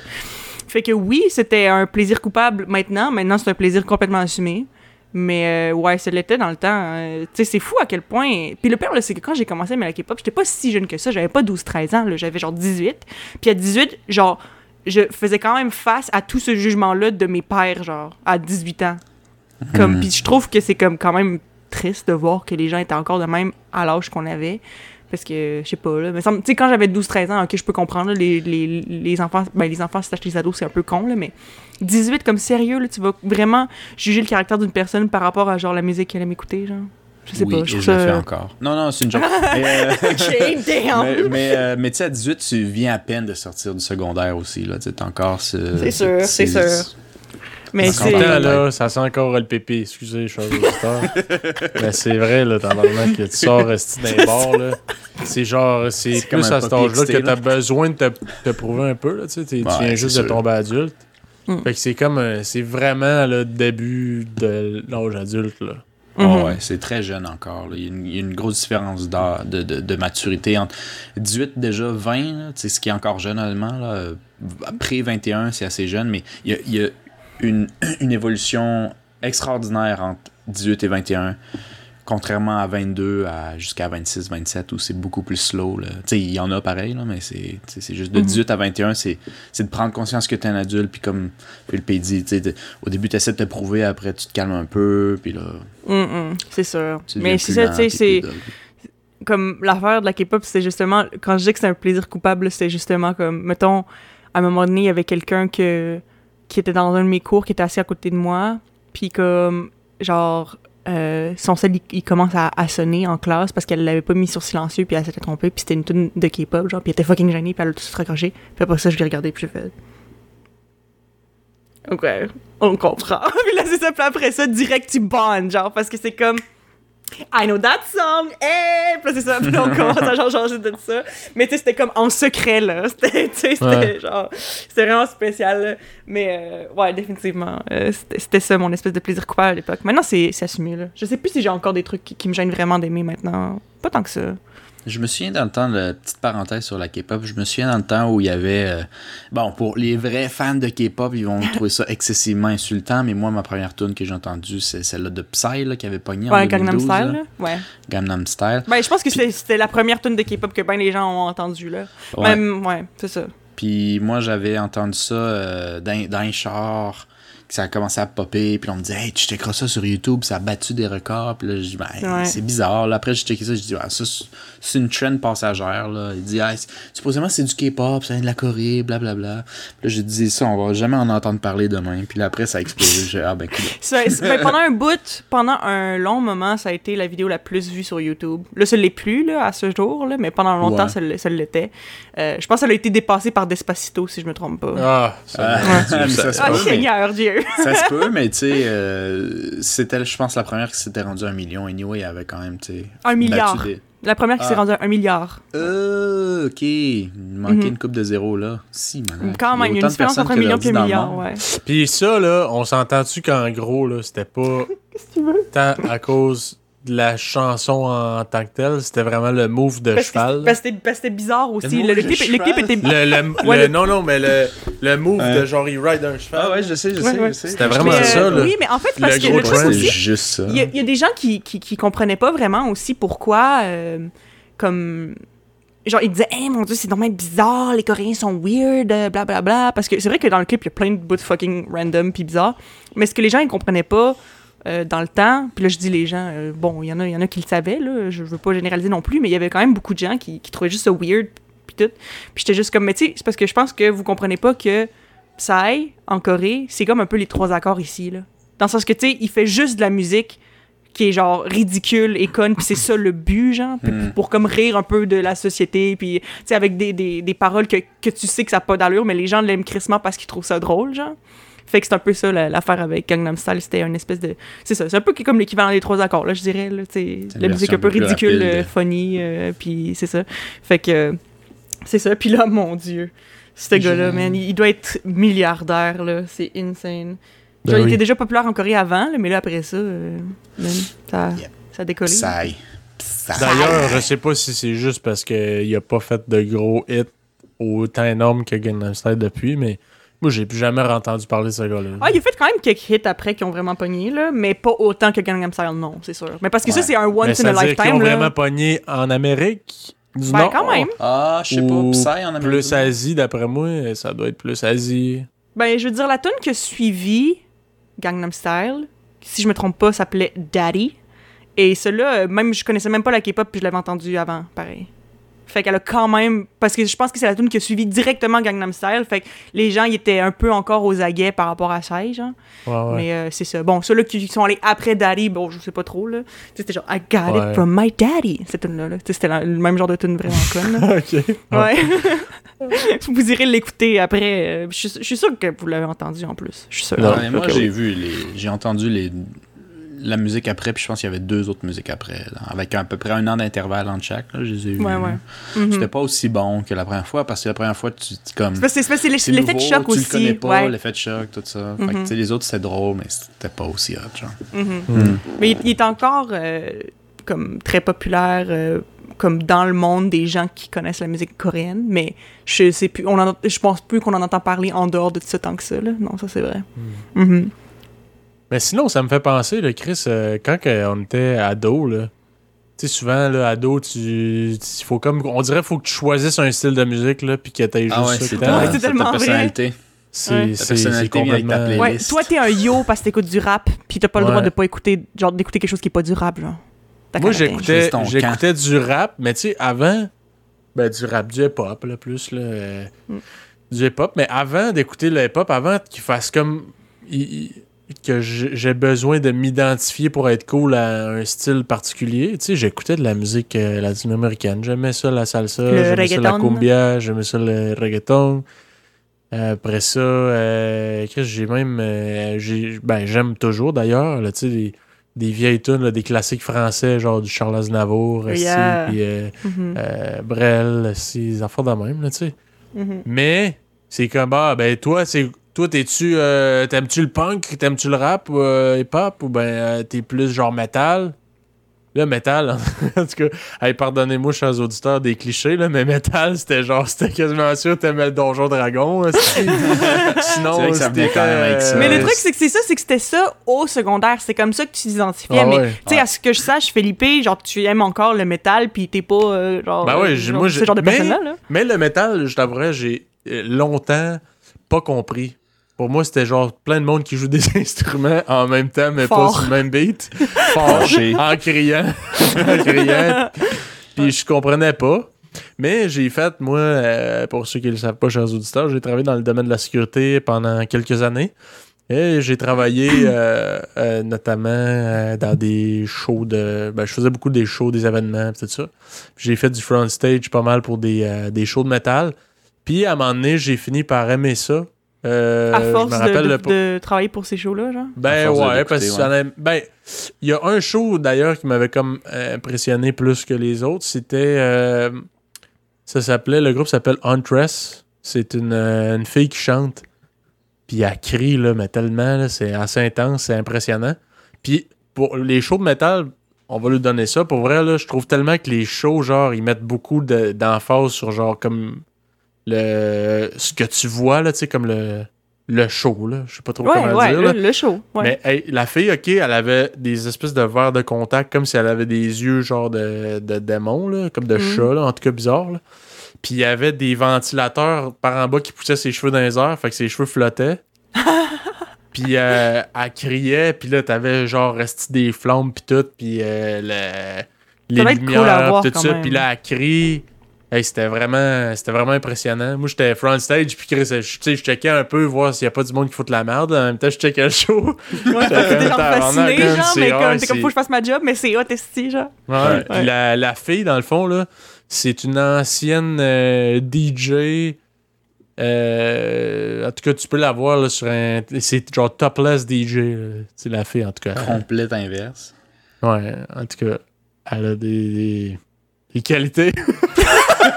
fait que oui, c'était un plaisir coupable maintenant. Maintenant, c'est un plaisir complètement assumé. Mais euh, ouais, ça l'était dans le temps. euh, tu sais, c'est fou à quel point. Puis le pire, c'est que quand j'ai commencé à aimer la K-pop, j'étais pas si jeune que ça. J'avais pas 12-13 ans, j'avais genre 18. Puis à 18, genre, je faisais quand même face à tout ce jugement-là de mes pères, genre, à 18 ans. Comme, puis je trouve que c'est comme quand même triste de voir que les gens étaient encore de même à l'âge qu'on avait. Parce que, je sais pas, là. Mais tu sais, quand j'avais 12-13 ans, ok, je peux comprendre, là, les, les, les enfants, ben, les enfants, les ados, c'est un peu con, là, mais 18, comme sérieux, là, tu vas vraiment juger le caractère d'une personne par rapport à, genre, la musique qu'elle aime écouter, genre. Je sais oui, pas, je je le fais encore. Non, non, c'est une joke. mais, euh, mais, mais, euh, mais tu sais, à 18, tu viens à peine de sortir du secondaire aussi. Là. T'as encore ce. C'est sûr, c'est sûr. Mais c'est. là, ça sent encore le pépé. Excusez, je suis un. Mais c'est vrai, là, tabarnak, que tu sors resti les bars, là. C'est genre, c'est C'est comme plus à cet âge-là que t'as besoin de te, te prouver un peu, là, tu sais. t'es- Ouais, tu viens c'est juste de tomber adulte. Mm. Fait que c'est comme, un- c'est vraiment le début de l'âge adulte, là. Mhm. ouais, c'est très jeune encore. là. Il, y a une, il y a une grosse différence de, de, de maturité entre 18 déjà, 20, là, tu sais, ce qui est encore jeune allemand. Là, euh, après 21, c'est assez jeune, mais il y a, il y a une, une évolution extraordinaire entre 18 et 21 Contrairement à 22 à jusqu'à 26, 27 où c'est beaucoup plus slow. là. Tu il y en a pareil, là, mais c'est tu juste de Mhm. 18 à 21, c'est de prendre conscience que t'es un adulte, puis comme dit, tu sais, de- au début tu essaies de te prouver, après tu te calmes un peu, puis là, c'est sûr. tu Mais c'est ça, tu sais, puis c'est comme l'affaire de la K-pop, c'est justement, quand je dis que c'est un plaisir coupable, c'est justement comme, mettons, à un moment donné, il y avait quelqu'un que, qui était dans un de mes cours, qui était assis à côté de moi, puis comme, genre, euh, son cell, il, commence à, sonner en classe parce qu'elle l'avait pas mis sur silencieux, puis elle s'était trompée, puis c'était une tune de K-pop, genre, puis elle était fucking gênée, puis elle a tout se raccroché. Puis après ça, je l'ai regardé, puis j'ai fait... Ok, on comprend. puis là, c'est ça, après ça, direct, tu bonnes, genre, parce que c'est comme... I know that song, hey! Puis c'est ça, puis on commence à genre changer de ça. Mais tu sais, c'était comme en secret, là. C'était, Ouais. genre... C'était vraiment spécial, là. Mais euh, ouais, définitivement, euh, c'était c'était ça, mon espèce de plaisir coupable à l'époque. Maintenant, c'est c'est assumé, là. Je sais plus si j'ai encore des trucs qui, qui me gênent vraiment d'aimer maintenant. Pas tant que ça. Je me souviens dans le temps, de petite parenthèse sur la K-pop, je me souviens dans le temps où il y avait. euh, bon, pour les vrais fans de K-pop, ils vont trouver ça excessivement insultant, mais moi, ma première tune que j'ai entendue, c'est celle-là de Psy, là, qui avait pogné en Ouais, Gangnam 2012, Style, là. là. Ouais. Gangnam Style. Ben, je pense que c'était la première tune de K-pop que ben les gens ont entendu, là. Ouais. Même, ouais, c'est ça. Puis moi, j'avais entendu ça euh, dans, dans un char, que ça a commencé à popper, puis on me disait, hey, tu checkeras ça sur YouTube, ça a battu des records. Puis là, je dis, ben, Ouais. c'est bizarre. Là, après, j'ai checké ça, je dis, ah, ça, c'est- une trend passagère. Là. Il dit, c'est- supposément, c'est du K-pop, ça vient de la Corée, blablabla. Puis là, j'ai dit, ça, on va jamais en entendre parler demain. Puis là, après, ça a explosé. J'ai dit, ah, ben, cool. Ça- c'est- ben, pendant un bout, pendant un long moment, ça a été la vidéo la plus vue sur YouTube. Là, ça l'est plus, là, à ce jour, là, mais pendant longtemps, Ouais. ça l'était. Euh, je pense que ça a été dépassé par Despacito, si je me trompe pas. Ah, ça, Ah, mais ça- ça Ah, Seigneur Dieu! Ça se peut, mais tu sais, euh, c'était, je pense, la première qui s'était rendue à un million. Anyway, il y avait quand même, tu sais. Un milliard. des- La première qui s'est Ah. rendue à un milliard. Euh, ok. Il manquait Mhm. une coupe de zéro là. Si, man. Quand même, il y a une différence personnes entre un million et un milliard, ouais. Puis ça, là, on s'entend-tu qu'en gros, là, c'était pas Qu'est-ce que tu veux? tant à cause de la chanson en tant que telle, c'était vraiment le move de Parce cheval. c'était- parce que c'était parce que c'était bizarre aussi. Le clip, le clip cheval. était... Le, le- Ouais, le- le- Non, non, mais le, le move de genre, il ride un cheval. Ah ouais, je sais, je Ouais, sais, ouais. je sais. C'était vraiment Mais, ça, euh, là. Oui, mais en fait, Le parce que gros le truc aussi, juste ça. Il y, a- il y a des gens qui, qui, qui comprenaient pas vraiment aussi pourquoi, euh, comme. Genre, ils disaient, hey mon dieu, c'est normal bizarre, les Coréens sont weird, euh, blablabla. Parce que c'est vrai que dans le clip, il y a plein de bouts fucking random puis bizarres. Mais ce que les gens, ils comprenaient pas euh, dans le temps, puis là, je dis les gens, euh, bon, il y, en a- y en a qui le savaient, là, je veux pas généraliser non plus, mais il y avait quand même beaucoup de gens qui, qui trouvaient juste ça weird puis tout. Puis j'étais juste comme, mais tu sais, c'est parce que je pense que vous comprenez pas que Psy, en Corée, c'est comme un peu les trois accords ici, là. Dans le sens que, tu sais, il fait juste de la musique qui est genre ridicule et conne, puis c'est ça le but, genre, Mm. pour, pour comme rire un peu de la société, puis tu sais, avec des, des, des paroles que, que tu sais que ça n'a pas d'allure, mais les gens l'aiment crissement parce qu'ils trouvent ça drôle, genre. Fait que c'est un peu ça la- l'affaire avec Gangnam Style, c'était une espèce de. C'est ça, c'est un peu comme l'équivalent des trois accords, là, je dirais, là, La musique un peu ridicule, rapide. euh, funny, euh, puis c'est ça. Fait que. C'est ça, puis là, mon Dieu. Ce gars-là, man, il doit être milliardaire, là. C'est insane. Ben il oui. était déjà populaire en Corée avant, là, mais là, après ça, euh, man, ça, Yep. ça a décollé. D'ailleurs, je sais pas si c'est juste parce qu'il a pas fait de gros hits autant énormes que Gangnam Style depuis, mais moi, j'ai plus jamais entendu parler de ce gars-là. Ah, il a fait quand même quelques hits après qui ont vraiment pogné, là, mais pas autant que Gangnam Style, non, c'est sûr. Mais parce que ça, c'est un mais once in a lifetime, ont là. vraiment pogné en Amérique du Ben, Nord. quand même. Ah, je sais pas. Psy en Amérique. Plus du Nord. Asie, d'après moi, ça doit être plus Asie. Ben, je veux dire, la tune qui a suivi Gangnam Style, si je me trompe pas, s'appelait Daddy. Et celle-là, euh, même, je connaissais même pas la K-pop, puis je l'avais entendue avant, pareil. Fait qu'elle a quand même. Parce que je pense que c'est la tune qui a suivi directement Gangnam Style. Fait que les gens, ils étaient un peu encore aux aguets par rapport à ça, genre. Ouais, ouais. Mais euh, c'est ça. Bon, ceux-là qui sont allés après Daddy, bon, je sais pas trop, là. C'était genre, I got Ouais. it from my daddy, cette tune-là. là. C'était la- le même genre de tune vraiment conne, ok. Ouais. vous irez l'écouter après. euh, Je suis- je suis sûr que vous l'avez entendu en plus. Je suis sûr. Non. Mais moi, ok, j'ai oui. vu les. J'ai entendu les. La musique après, puis je pense qu'il y avait deux autres musiques après, là, avec à peu près un an d'intervalle entre chaque. Là, je les ai. Ouais. Mhm. C'était pas aussi bon que la première fois, parce que la première fois, tu tu comme. C'est l'effet de choc tu aussi. le connais pas, ouais. l'effet de choc, tout ça. Fait que, Mhm. tu les autres, c'était drôle, mais c'était pas aussi hot, genre. Mhm. Hmm. Mais il, il est encore euh, comme très populaire, euh, comme dans le monde des gens qui connaissent la musique coréenne. Mais je sais plus, on en, je pense plus qu'on en entend parler en dehors de ça tant que ça. Là. Non, ça c'est vrai. Hmm. Mais sinon, ça me fait penser, le Chris, euh, quand on était ado, là. Tu sais, souvent, là, ado, tu. il faut comme. On dirait qu'il faut que tu choisisses un style de musique, là, puis que t'aies juste Ah ouais, c'est t'aimes. Ouais, c'est ta tellement vrai. personnalité. C'est Ouais. Ta c'est- personnalité c'est ta complètement. Ouais, toi, t'es un yo parce que t'écoutes du rap, puis t'as pas le droit Ouais. de pas écouter, genre, d'écouter quelque chose qui est pas durable, genre. T'as Moi, j'écoutais Juste j'écoutais du rap, mais tu sais, avant, ben, du rap, du hip-hop, là, plus, là. euh, Mm. Du hip-hop, mais avant d'écouter le hip-hop, avant qu'il fasse comme. il- il- que j'ai besoin de m'identifier pour être cool à un style particulier. Tu sais, j'écoutais de la musique euh, latino-américaine. J'aimais ça, la salsa, j'aimais ça, la cumbia, j'aimais ça, le reggaeton. Après ça, euh, j'ai même... euh, j'ai- ben, j'aime toujours, d'ailleurs, tu sais, des, des vieilles tunes, là, des classiques français, genre du Charles Aznavour, aussi, Yeah. puis euh, Mhm, euh, Brel, ces affaires de même, tu sais. mhm. Mais c'est comme ah ben toi c'est toi t'es-tu euh, t'aimes-tu le punk, t'aimes-tu le rap ou euh, hip-hop? Ou ben euh, t'es plus genre métal? Là, métal, en tout cas, hey, pardonnez-moi, chers auditeurs, des clichés, là, mais métal, c'était genre, c'était quasiment sûr que t'aimais le Donjon Dragon. Sinon, C'est vrai que ça venait c'était, quand même avec ça. Mais le euh, truc, c'est que c'est ça, c'est que c'était ça au secondaire. C'est comme ça que tu t'identifiais. Ah mais, ouais. tu sais, à ce que je sache, Felipe, genre, tu aimes encore le métal, puis t'es pas, euh, genre, Ben ouais, euh, genre, moi, ce j'ai- genre de mais- personne-là, là. Mais le métal, je t'avouerais, j'ai euh, longtemps pas compris. Pour moi, c'était genre plein de monde qui joue des instruments en même temps, mais Fort. pas sur le même beat. Fort, en criant. en criant. Puis je comprenais pas. Mais j'ai fait, moi, euh, pour ceux qui ne le savent pas, chers auditeurs, j'ai travaillé dans le domaine de la sécurité pendant quelques années. Et j'ai travaillé euh, euh, notamment euh, dans des shows de. Ben, je faisais beaucoup des shows, des événements, pis tout ça. Puis J'ai fait du front stage pas mal pour des, euh, des shows de métal. Puis à un moment donné, j'ai fini par aimer ça. Euh, à force de, rappelle de- le- de travailler pour ces shows-là, genre? ben ouais, parce que ouais. ben il y a un show d'ailleurs qui m'avait comme euh, impressionné plus que les autres, c'était euh, ça s'appelait le groupe s'appelle Huntress, c'est une, une fille qui chante puis elle crie là mais tellement là, c'est assez intense, c'est impressionnant. Puis pour les shows de métal, on va lui donner ça pour vrai là, je trouve tellement que les shows genre ils mettent beaucoup de- d'emphase sur genre comme le ce que tu vois là, tu sais comme le le show là, je sais pas trop Ouais, comment ouais, dire. le, là. le show. Ouais. Mais hey, la fille, ok, elle avait des espèces de verres de contact, comme si elle avait des yeux genre de, de démon, là, comme de Mhm. chat, là, en tout cas bizarre. là. Puis il y avait des ventilateurs par en bas qui poussaient ses cheveux dans les airs, fait que ses cheveux flottaient. puis euh, elle criait, puis là, t'avais genre resté des flammes, puis tout, puis euh, le- les cool lumières, tout ça. Puis là, elle crie. Hey, c'était vraiment c'était vraiment impressionnant. Moi, j'étais front stage, puis Chris, je, tu sais, je checkais un peu, voir s'il y a pas du monde qui fout de la merde. En même temps, je checkais le show. Ouais, J'étais t'es genre fasciné, genre, mais comme, t'es comme, c'est- faut que je fasse ma job, mais c'est hot, esti, genre? Ouais. Puis la, la fille, dans le fond, là, c'est une ancienne euh, DJ. euh, en tout cas, tu peux la voir là, sur un. C'est genre topless DJ. C'est la fille, en tout cas. Complète inverse. Ouais, en tout cas, elle a des, des, des qualités.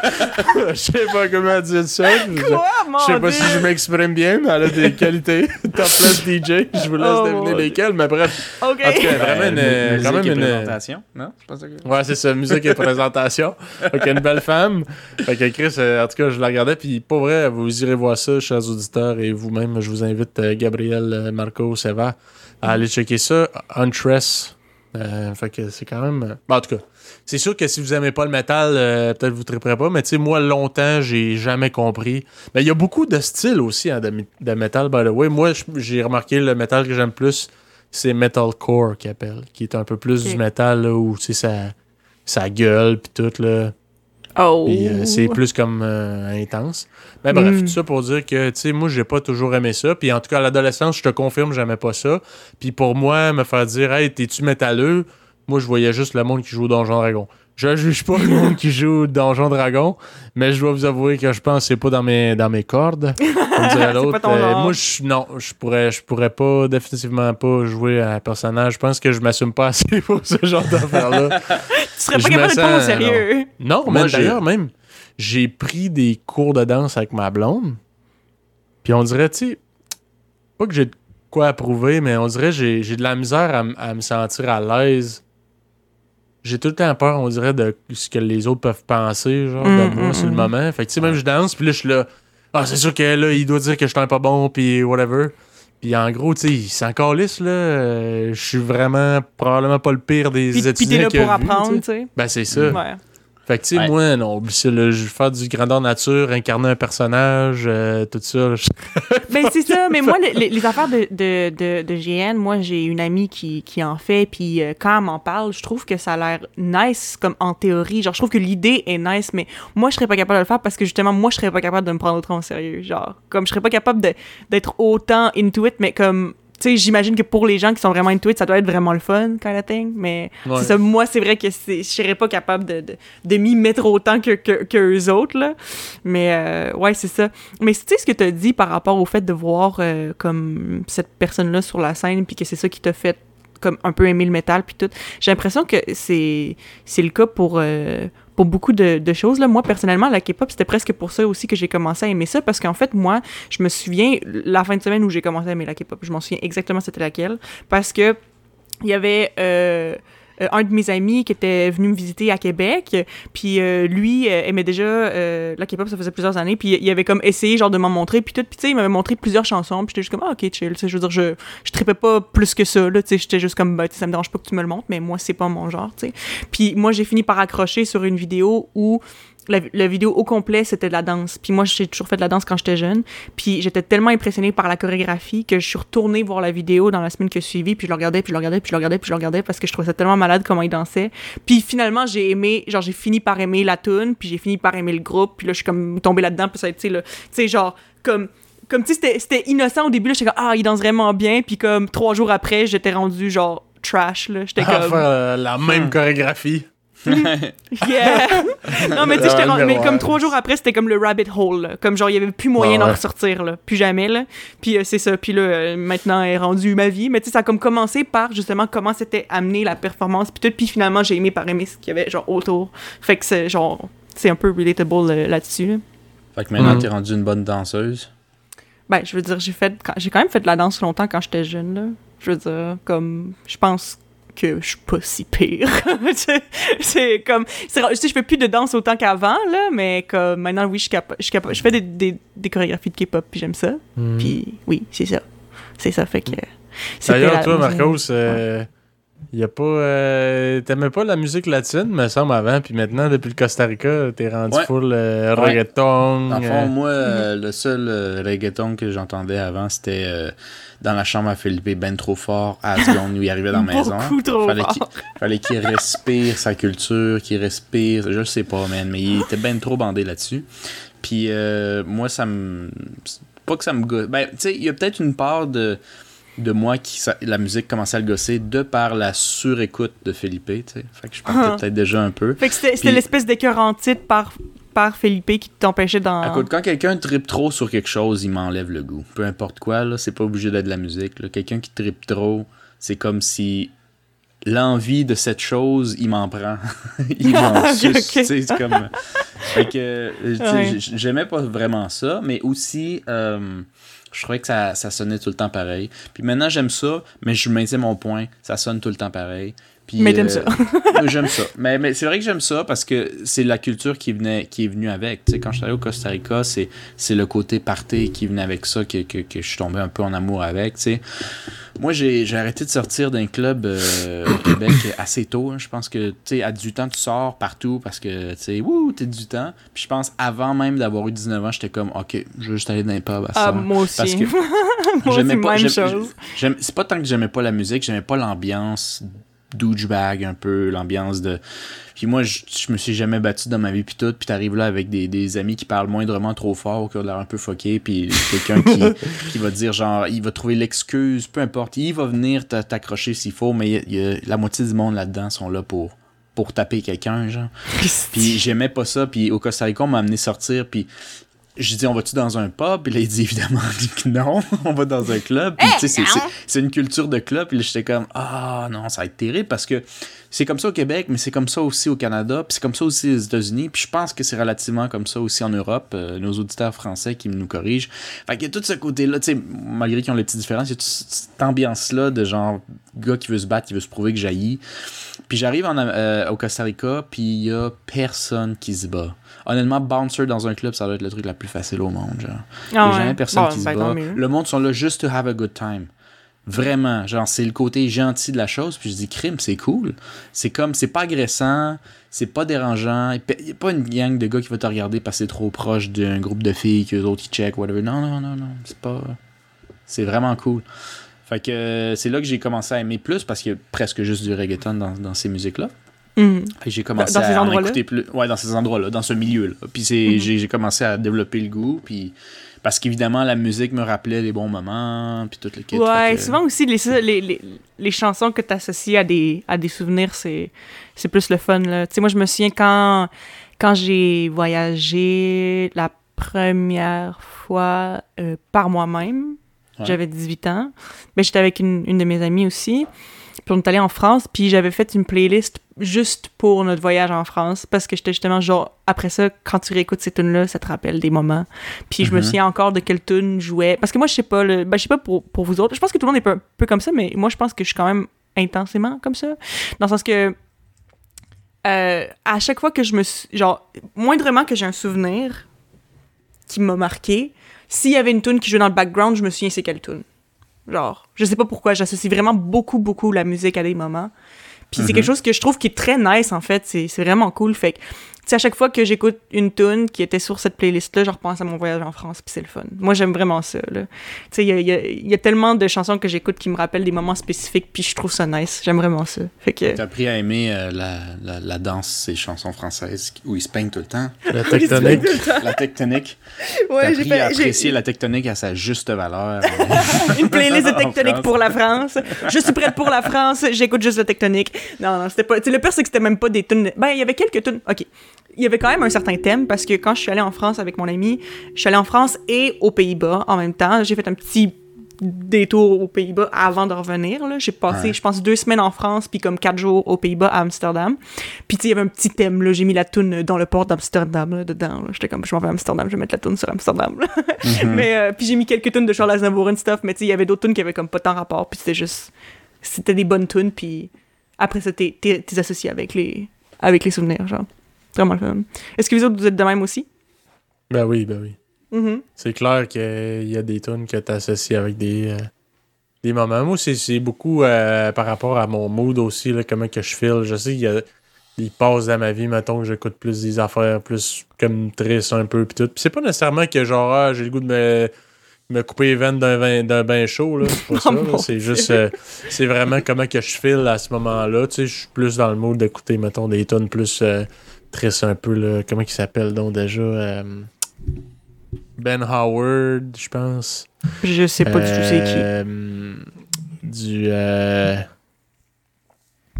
Je sais pas comment dire ça. Je- Quoi, mon Je sais pas Dieu? si je m'exprime bien, mais elle a des qualités. Topless DJ. Je vous laisse Oh, deviner lesquelles, mais bref. OK. En tout cas, vraiment Euh, une, mu- quand musique même et une, présentation, non? C'est pas ça que... Ouais, c'est ça, musique et présentation. Fait une belle femme. Fait que Chris, euh, en tout cas, je la regardais, puis pas vrai, vous irez voir ça, chers auditeurs, et vous-même, je vous invite, euh, Gabriel, euh, Marco, Seva, à aller checker ça. Untress. Euh, fait que c'est quand même. euh, bon, en tout cas, c'est sûr que si vous aimez pas le métal, euh, peut-être vous triperez pas, mais tu sais, moi, longtemps, j'ai jamais compris. Mais il y a beaucoup de styles aussi hein, de, de métal, by the way. Moi, j'ai remarqué le métal que j'aime plus, c'est metalcore qu'ils appellent, qui est un peu plus du métal là, où tu sais, ça, ça gueule puis tout là. Oh. Euh, c'est plus comme euh, intense. Mais bref, Mm. tout ça pour dire que, tu sais, moi, j'ai pas toujours aimé ça. Puis en tout cas, à l'adolescence, je te confirme, j'aimais pas ça. Puis pour moi, me faire dire, hey, t'es-tu métalleux? Moi, je voyais juste le monde qui joue au Donjon Dragon. Je juge pas le monde qui joue au Donjon Dragon, mais je dois vous avouer que je pense que c'est pas dans mes, dans mes cordes. Comme dirait l'autre. genre. moi, je, non, je pourrais, je pourrais pas, définitivement pas jouer à un personnage. Je pense que je m'assume pas assez pour ce genre d'affaire-là. Tu serais je pas capable de prendre au sérieux. Non, Moi, j'ai- d'ailleurs, même, j'ai pris des cours de danse avec ma blonde. Puis on dirait, tu sais, pas que j'ai de quoi approuver, mais on dirait que j'ai j'ai de la misère à, à me sentir à l'aise. J'ai tout le temps peur, on dirait, de ce que les autres peuvent penser, genre, de Mm, moi mm, sur le mm. moment. Fait que, tu sais, même je danse, puis là, je suis là, ah, c'est sûr que là, il doit dire que je suis un pas bon, puis whatever. Puis en gros, tu sais, il s'en calisse, là. euh, Je suis vraiment probablement pas le pire des Puis, puis étudiants t'es là pour vu, apprendre, tu sais. Ben, c'est ça. Ouais. Fait que, tu sais, Ouais. moi, non, je vais faire du grandeur nature, incarner un personnage, euh, tout ça. je- Ben, c'est ça, mais moi, les, affaires de, de, de, de GN, moi, j'ai une amie qui, qui en fait, puis euh, quand elle m'en parle, je trouve que ça a l'air nice, comme en théorie. Genre, je trouve que l'idée est nice, mais moi, je serais pas capable de le faire parce que justement, moi, je serais pas capable de me prendre autrement au sérieux. Genre, comme je serais pas capable d'être autant into it, mais comme. Tu sais, j'imagine que pour les gens qui sont vraiment into it, ça doit être vraiment le fun, kind of thing. Mais Ouais. c'est ça, moi, c'est vrai que c'est- je serais pas capable de, de, de m'y mettre autant que, que, que eux autres, là. Mais euh, ouais, c'est ça. Mais tu sais ce que tu as dit par rapport au fait de voir euh, comme cette personne-là sur la scène, puis que c'est ça qui t'a fait comme un peu aimer le métal, puis tout. J'ai l'impression que c'est c'est le cas pour, euh, pour beaucoup de, choses. Là. Moi, personnellement, la K-pop, c'était presque pour ça aussi que j'ai commencé à aimer ça, parce qu'en fait, moi, je me souviens, la fin de semaine où j'ai commencé à aimer la K-pop, je m'en souviens exactement c'était laquelle, parce que il y avait... euh, euh, un de mes amis qui était venu me visiter à Québec, puis euh, lui euh, aimait déjà euh, la K-pop, ça faisait plusieurs années, puis il avait comme essayé genre de m'en montrer, puis tout, puis tu sais, il m'avait montré plusieurs chansons, puis j'étais juste comme ah ok chill, je veux dire je je tripais pas plus que ça là, tu sais, j'étais juste comme bah, ça me dérange pas que tu me le montres, mais moi c'est pas mon genre, tu sais. Puis moi j'ai fini par accrocher sur une vidéo où la, la vidéo au complet, c'était de la danse. Puis moi, j'ai toujours fait de la danse quand j'étais jeune. Puis j'étais tellement impressionnée par la chorégraphie que je suis retournée voir la vidéo dans la semaine qui a suivi. Puis je le regardais, puis je le regardais, puis je le regardais, puis je le regardais parce que je trouvais ça tellement malade comment il dansait. Puis finalement, j'ai aimé, genre j'ai fini par aimer la tune, puis j'ai fini par aimer le groupe. Puis là, je suis comme tombée là-dedans. Puis ça a été, là, tu sais, genre, comme comme tu sais c'était- innocent au début là j'étais comme ah il danse vraiment bien puis comme trois jours après j'étais rendu genre trash là j'étais comme faire euh, la même chorégraphie. Yeah! non, mais tu sais, le mais comme trois jours après, c'était comme le rabbit hole. là. Comme genre, il y avait plus moyen Ouais, d'en ouais. ressortir, là. Plus jamais, là. Puis euh, c'est ça. Puis là, euh, maintenant, est rendu ma vie. Mais tu sais, ça a comme commencé par justement comment c'était amené la performance. Puis tout. Puis finalement, j'ai aimé par aimer ce qu'il y avait, genre, autour. Fait que c'est genre, c'est un peu relatable euh, là-dessus. là. Fait que maintenant, Mhm. t'es rendu une bonne danseuse. Ben, je veux dire, j'ai fait, quand- j'ai quand même fait de la danse longtemps quand j'étais jeune, là. Je veux dire, comme, je pense que je suis pas si pire. c'est- comme, tu sais, je fais plus de danse autant qu'avant, là, mais comme, maintenant, oui, je je je fais des, des, des chorégraphies de K-pop, puis j'aime ça. Mhm. Puis, oui, c'est ça. C'est ça, fait que... c'était D'ailleurs, toi, Marcos, euh, y a pas. euh, T'aimais pas la musique latine, me semble, avant, puis maintenant, depuis le Costa Rica, t'es rendu Ouais. full euh, Ouais. reggaeton. Dans le euh, fond, moi, euh, le seul euh, reggaeton que j'entendais avant, c'était euh, dans la chambre à Philippe, ben trop fort, à seconde où il arrivait dans la maison. Beaucoup trop Fallait fort. qu'il fallait qu'il respire sa culture, qu'il respire, je sais pas, man, mais il était ben trop bandé là-dessus. Puis euh, moi, ça me. Pas que ça me gosse. Ben, tu sais, il y a peut-être une part de, de moi qui. ça- la musique commençait à le gosser de par la surécoute de Philippe, tu sais. Fait que je partais Ah. peut-être déjà un peu. Fait que c'était Puis- l'espèce d'écœur en titre par, par Felipe qui t'empêchait dans... Écoute, quand quelqu'un tripe trop sur quelque chose, il m'enlève le goût. Peu importe quoi, là, c'est pas obligé d'être de la musique. là. Quelqu'un qui tripe trop, c'est comme si l'envie de cette chose, il m'en prend. il m'en suce. c'est comme... Fait que, euh, Ouais. j'aimais pas vraiment ça, mais aussi, euh, je trouvais que ça, ça sonnait tout le temps pareil. Puis maintenant, j'aime ça, mais je maintiens mon point, ça sonne tout le temps pareil. Puis, Mais t'aimes euh, j'aime ça. Mais, mais c'est vrai que j'aime ça parce que c'est la culture qui venait qui est venue avec. Tu sais, quand je suis allé au Costa Rica, c'est, c'est le côté party qui venait avec ça que, que, que je suis tombé un peu en amour avec. tu sais. Moi, j'ai, j'ai arrêté de sortir d'un club euh, au Québec assez tôt. hein. Je pense que, tu sais, à 18 ans, tu sors partout parce que, tu sais, wouh, t'es 18 ans. Puis je pense, avant même d'avoir eu 19 ans, j'étais comme, OK, je veux juste aller dans les pubs à Ah, ça. moi aussi. Parce que moi aussi, J'aimais pas- même chose. C'est pas tant que j'aimais pas la musique, j'aimais pas l'ambiance douchebag un peu, l'ambiance de... Puis moi, je, je me suis jamais battu dans ma vie puis tout, puis t'arrives là avec des, des amis qui parlent moindrement trop fort, qui ont l'air un peu fucké, puis quelqu'un qui, qui va dire genre, il va trouver l'excuse, peu importe, il va venir t'a- t'accrocher s'il faut, mais il y a- il y a- la moitié du monde là-dedans sont là pour pour taper quelqu'un, genre. Puis j'aimais pas ça. Puis au Costa Rica, on m'a amené sortir. Puis j'ai dit, on va-tu dans un pub? Puis là, il dit évidemment que non, on va dans un club. Puis tu sais, c'est- une culture de club. Puis là, j'étais comme, ah non, ça va être terrible parce que c'est comme ça au Québec, mais c'est comme ça aussi au Canada. Puis c'est comme ça aussi aux États-Unis. Puis je pense que c'est relativement comme ça aussi en Europe. euh, nos auditeurs français qui nous corrigent. Fait qu'il y a tout ce côté-là, tu sais, malgré qu'ils ont les petites différences, il y a toute cette ambiance-là de genre, gars qui veut se battre, qui veut se prouver que jaillit. Puis j'arrive euh, au Costa Rica, puis il y a personne qui se bat. Honnêtement, bouncer dans un club, ça doit être le truc la plus facile au monde. Genre. Ah ouais. jamais personne Bon, qui se bat. tant mieux. Le monde sont là juste to have a good time. Vraiment, genre c'est le côté gentil de la chose, puis je dis crime, c'est cool. C'est comme c'est pas agressant, c'est pas dérangeant, il y a pas une gang de gars qui va te regarder parce que c'est trop proche d'un groupe de filles que les autres ils check whatever. Non non non non, c'est pas c'est vraiment cool. Fait que euh, c'est là que j'ai commencé à aimer plus parce qu'il y a presque juste du reggaeton dans, dans ces musiques-là. Que j'ai commencé Dans- dans ces à en écouter plus. Ouais, dans ces endroits-là, dans ce milieu-là. Puis Mhm. j'ai, commencé à développer le goût. Puis parce qu'évidemment, la musique me rappelait les bons moments. Puis tout le kit. Ouais, que- souvent aussi, les, les, les, les chansons que tu associes à des, à des souvenirs, c'est, plus le fun. Tu sais, moi, je me souviens quand, quand j'ai voyagé la première fois euh, par moi-même, Ouais. j'avais 18 ans, mais j'étais avec une, une de mes amies aussi. Puis on est allé en France, puis j'avais fait une playlist juste pour notre voyage en France, parce que j'étais justement genre, après ça, quand tu réécoutes ces tunes-là, ça te rappelle des moments. Puis je me Mhm. souviens encore de quelle tune jouait. Parce que moi, je sais pas, le, ben, je sais pas pour, pour vous autres, je pense que tout le monde est un peu comme ça, mais moi, je pense que je suis quand même intensément comme ça. Dans le sens que, euh, à chaque fois que je me suis. Genre, moindrement que j'ai un souvenir qui m'a marqué, s'il y avait une tune qui jouait dans le background, je me souviens c'est quelle tune. Genre, je sais pas pourquoi, j'associe vraiment beaucoup, beaucoup la musique à des moments. Puis c'est Mhm. quelque chose que je trouve qui est très nice, en fait. C'est vraiment cool. Fait que, sais, à chaque fois que j'écoute une tune qui était sur cette playlist-là, je repense à mon voyage en France, puis c'est le fun. Moi, j'aime vraiment ça, là. Tu sais, il y a, il y a- y a tellement de chansons que j'écoute qui me rappellent des moments spécifiques, puis je trouve ça nice. J'aime vraiment ça. Fait que... T'as appris à aimer euh, la, la, la danse, ces chansons françaises où ils se peignent tout le temps. La tectonique. la tectonique. T'as Ouais, appris à apprécier la tectonique à sa juste valeur. une playlist de tectonique pour la France. Je suis prête pour la France, j'écoute juste la tectonique. Non, non, c'était pas. Tu sais, le pire, c'est que c'était même pas des tunes. Ben, il y avait quelques tunes. OK. Il y avait quand même un certain thème parce que quand je suis allée en France avec mon ami, je suis allée en France et aux Pays-Bas en même temps. J'ai fait un petit détour aux Pays-Bas avant de revenir. J'ai passé, Ouais. je pense, deux semaines en France puis comme quatre jours aux Pays-Bas à Amsterdam. Puis tu sais, il y avait un petit thème. là. J'ai mis la tune dans le port d'Amsterdam là, dedans. J'étais comme, je m'en vais à Amsterdam, je vais mettre la tune sur Amsterdam. là. Mais euh, puis j'ai mis quelques tunes de Charles Aznavour and stuff, mais tu sais, il y avait d'autres tunes qui avaient comme pas tant rapport, puis c'était juste c'était des bonnes tunes, puis après ça t'es associé avec les avec les souvenirs, genre. Vraiment le fun. Est-ce que vous autres vous êtes de même aussi? Ben oui, ben oui. Mhm. C'est clair qu'il y a des tunes que tu associes avec des, euh, des moments. Moi, c'est- beaucoup euh, par rapport à mon mood aussi, là, comment que je feel. Je sais qu'il y a des passes dans ma vie, mettons, que j'écoute plus des affaires plus comme tristes un peu, pis tout. Puis c'est pas nécessairement que genre, ah, j'ai le goût de me, me couper les veines d'un d'un bain chaud, là. C'est pas ça, là. mon C'est juste, euh, c'est vraiment comment que je feel à ce moment-là. Tu sais, je suis plus dans le mood d'écouter, mettons, des tunes plus un peu, là. Comment il s'appelle donc déjà? euh, Ben Howard, je pense. Je sais pas du tout c'est qui. Euh, Du. euh,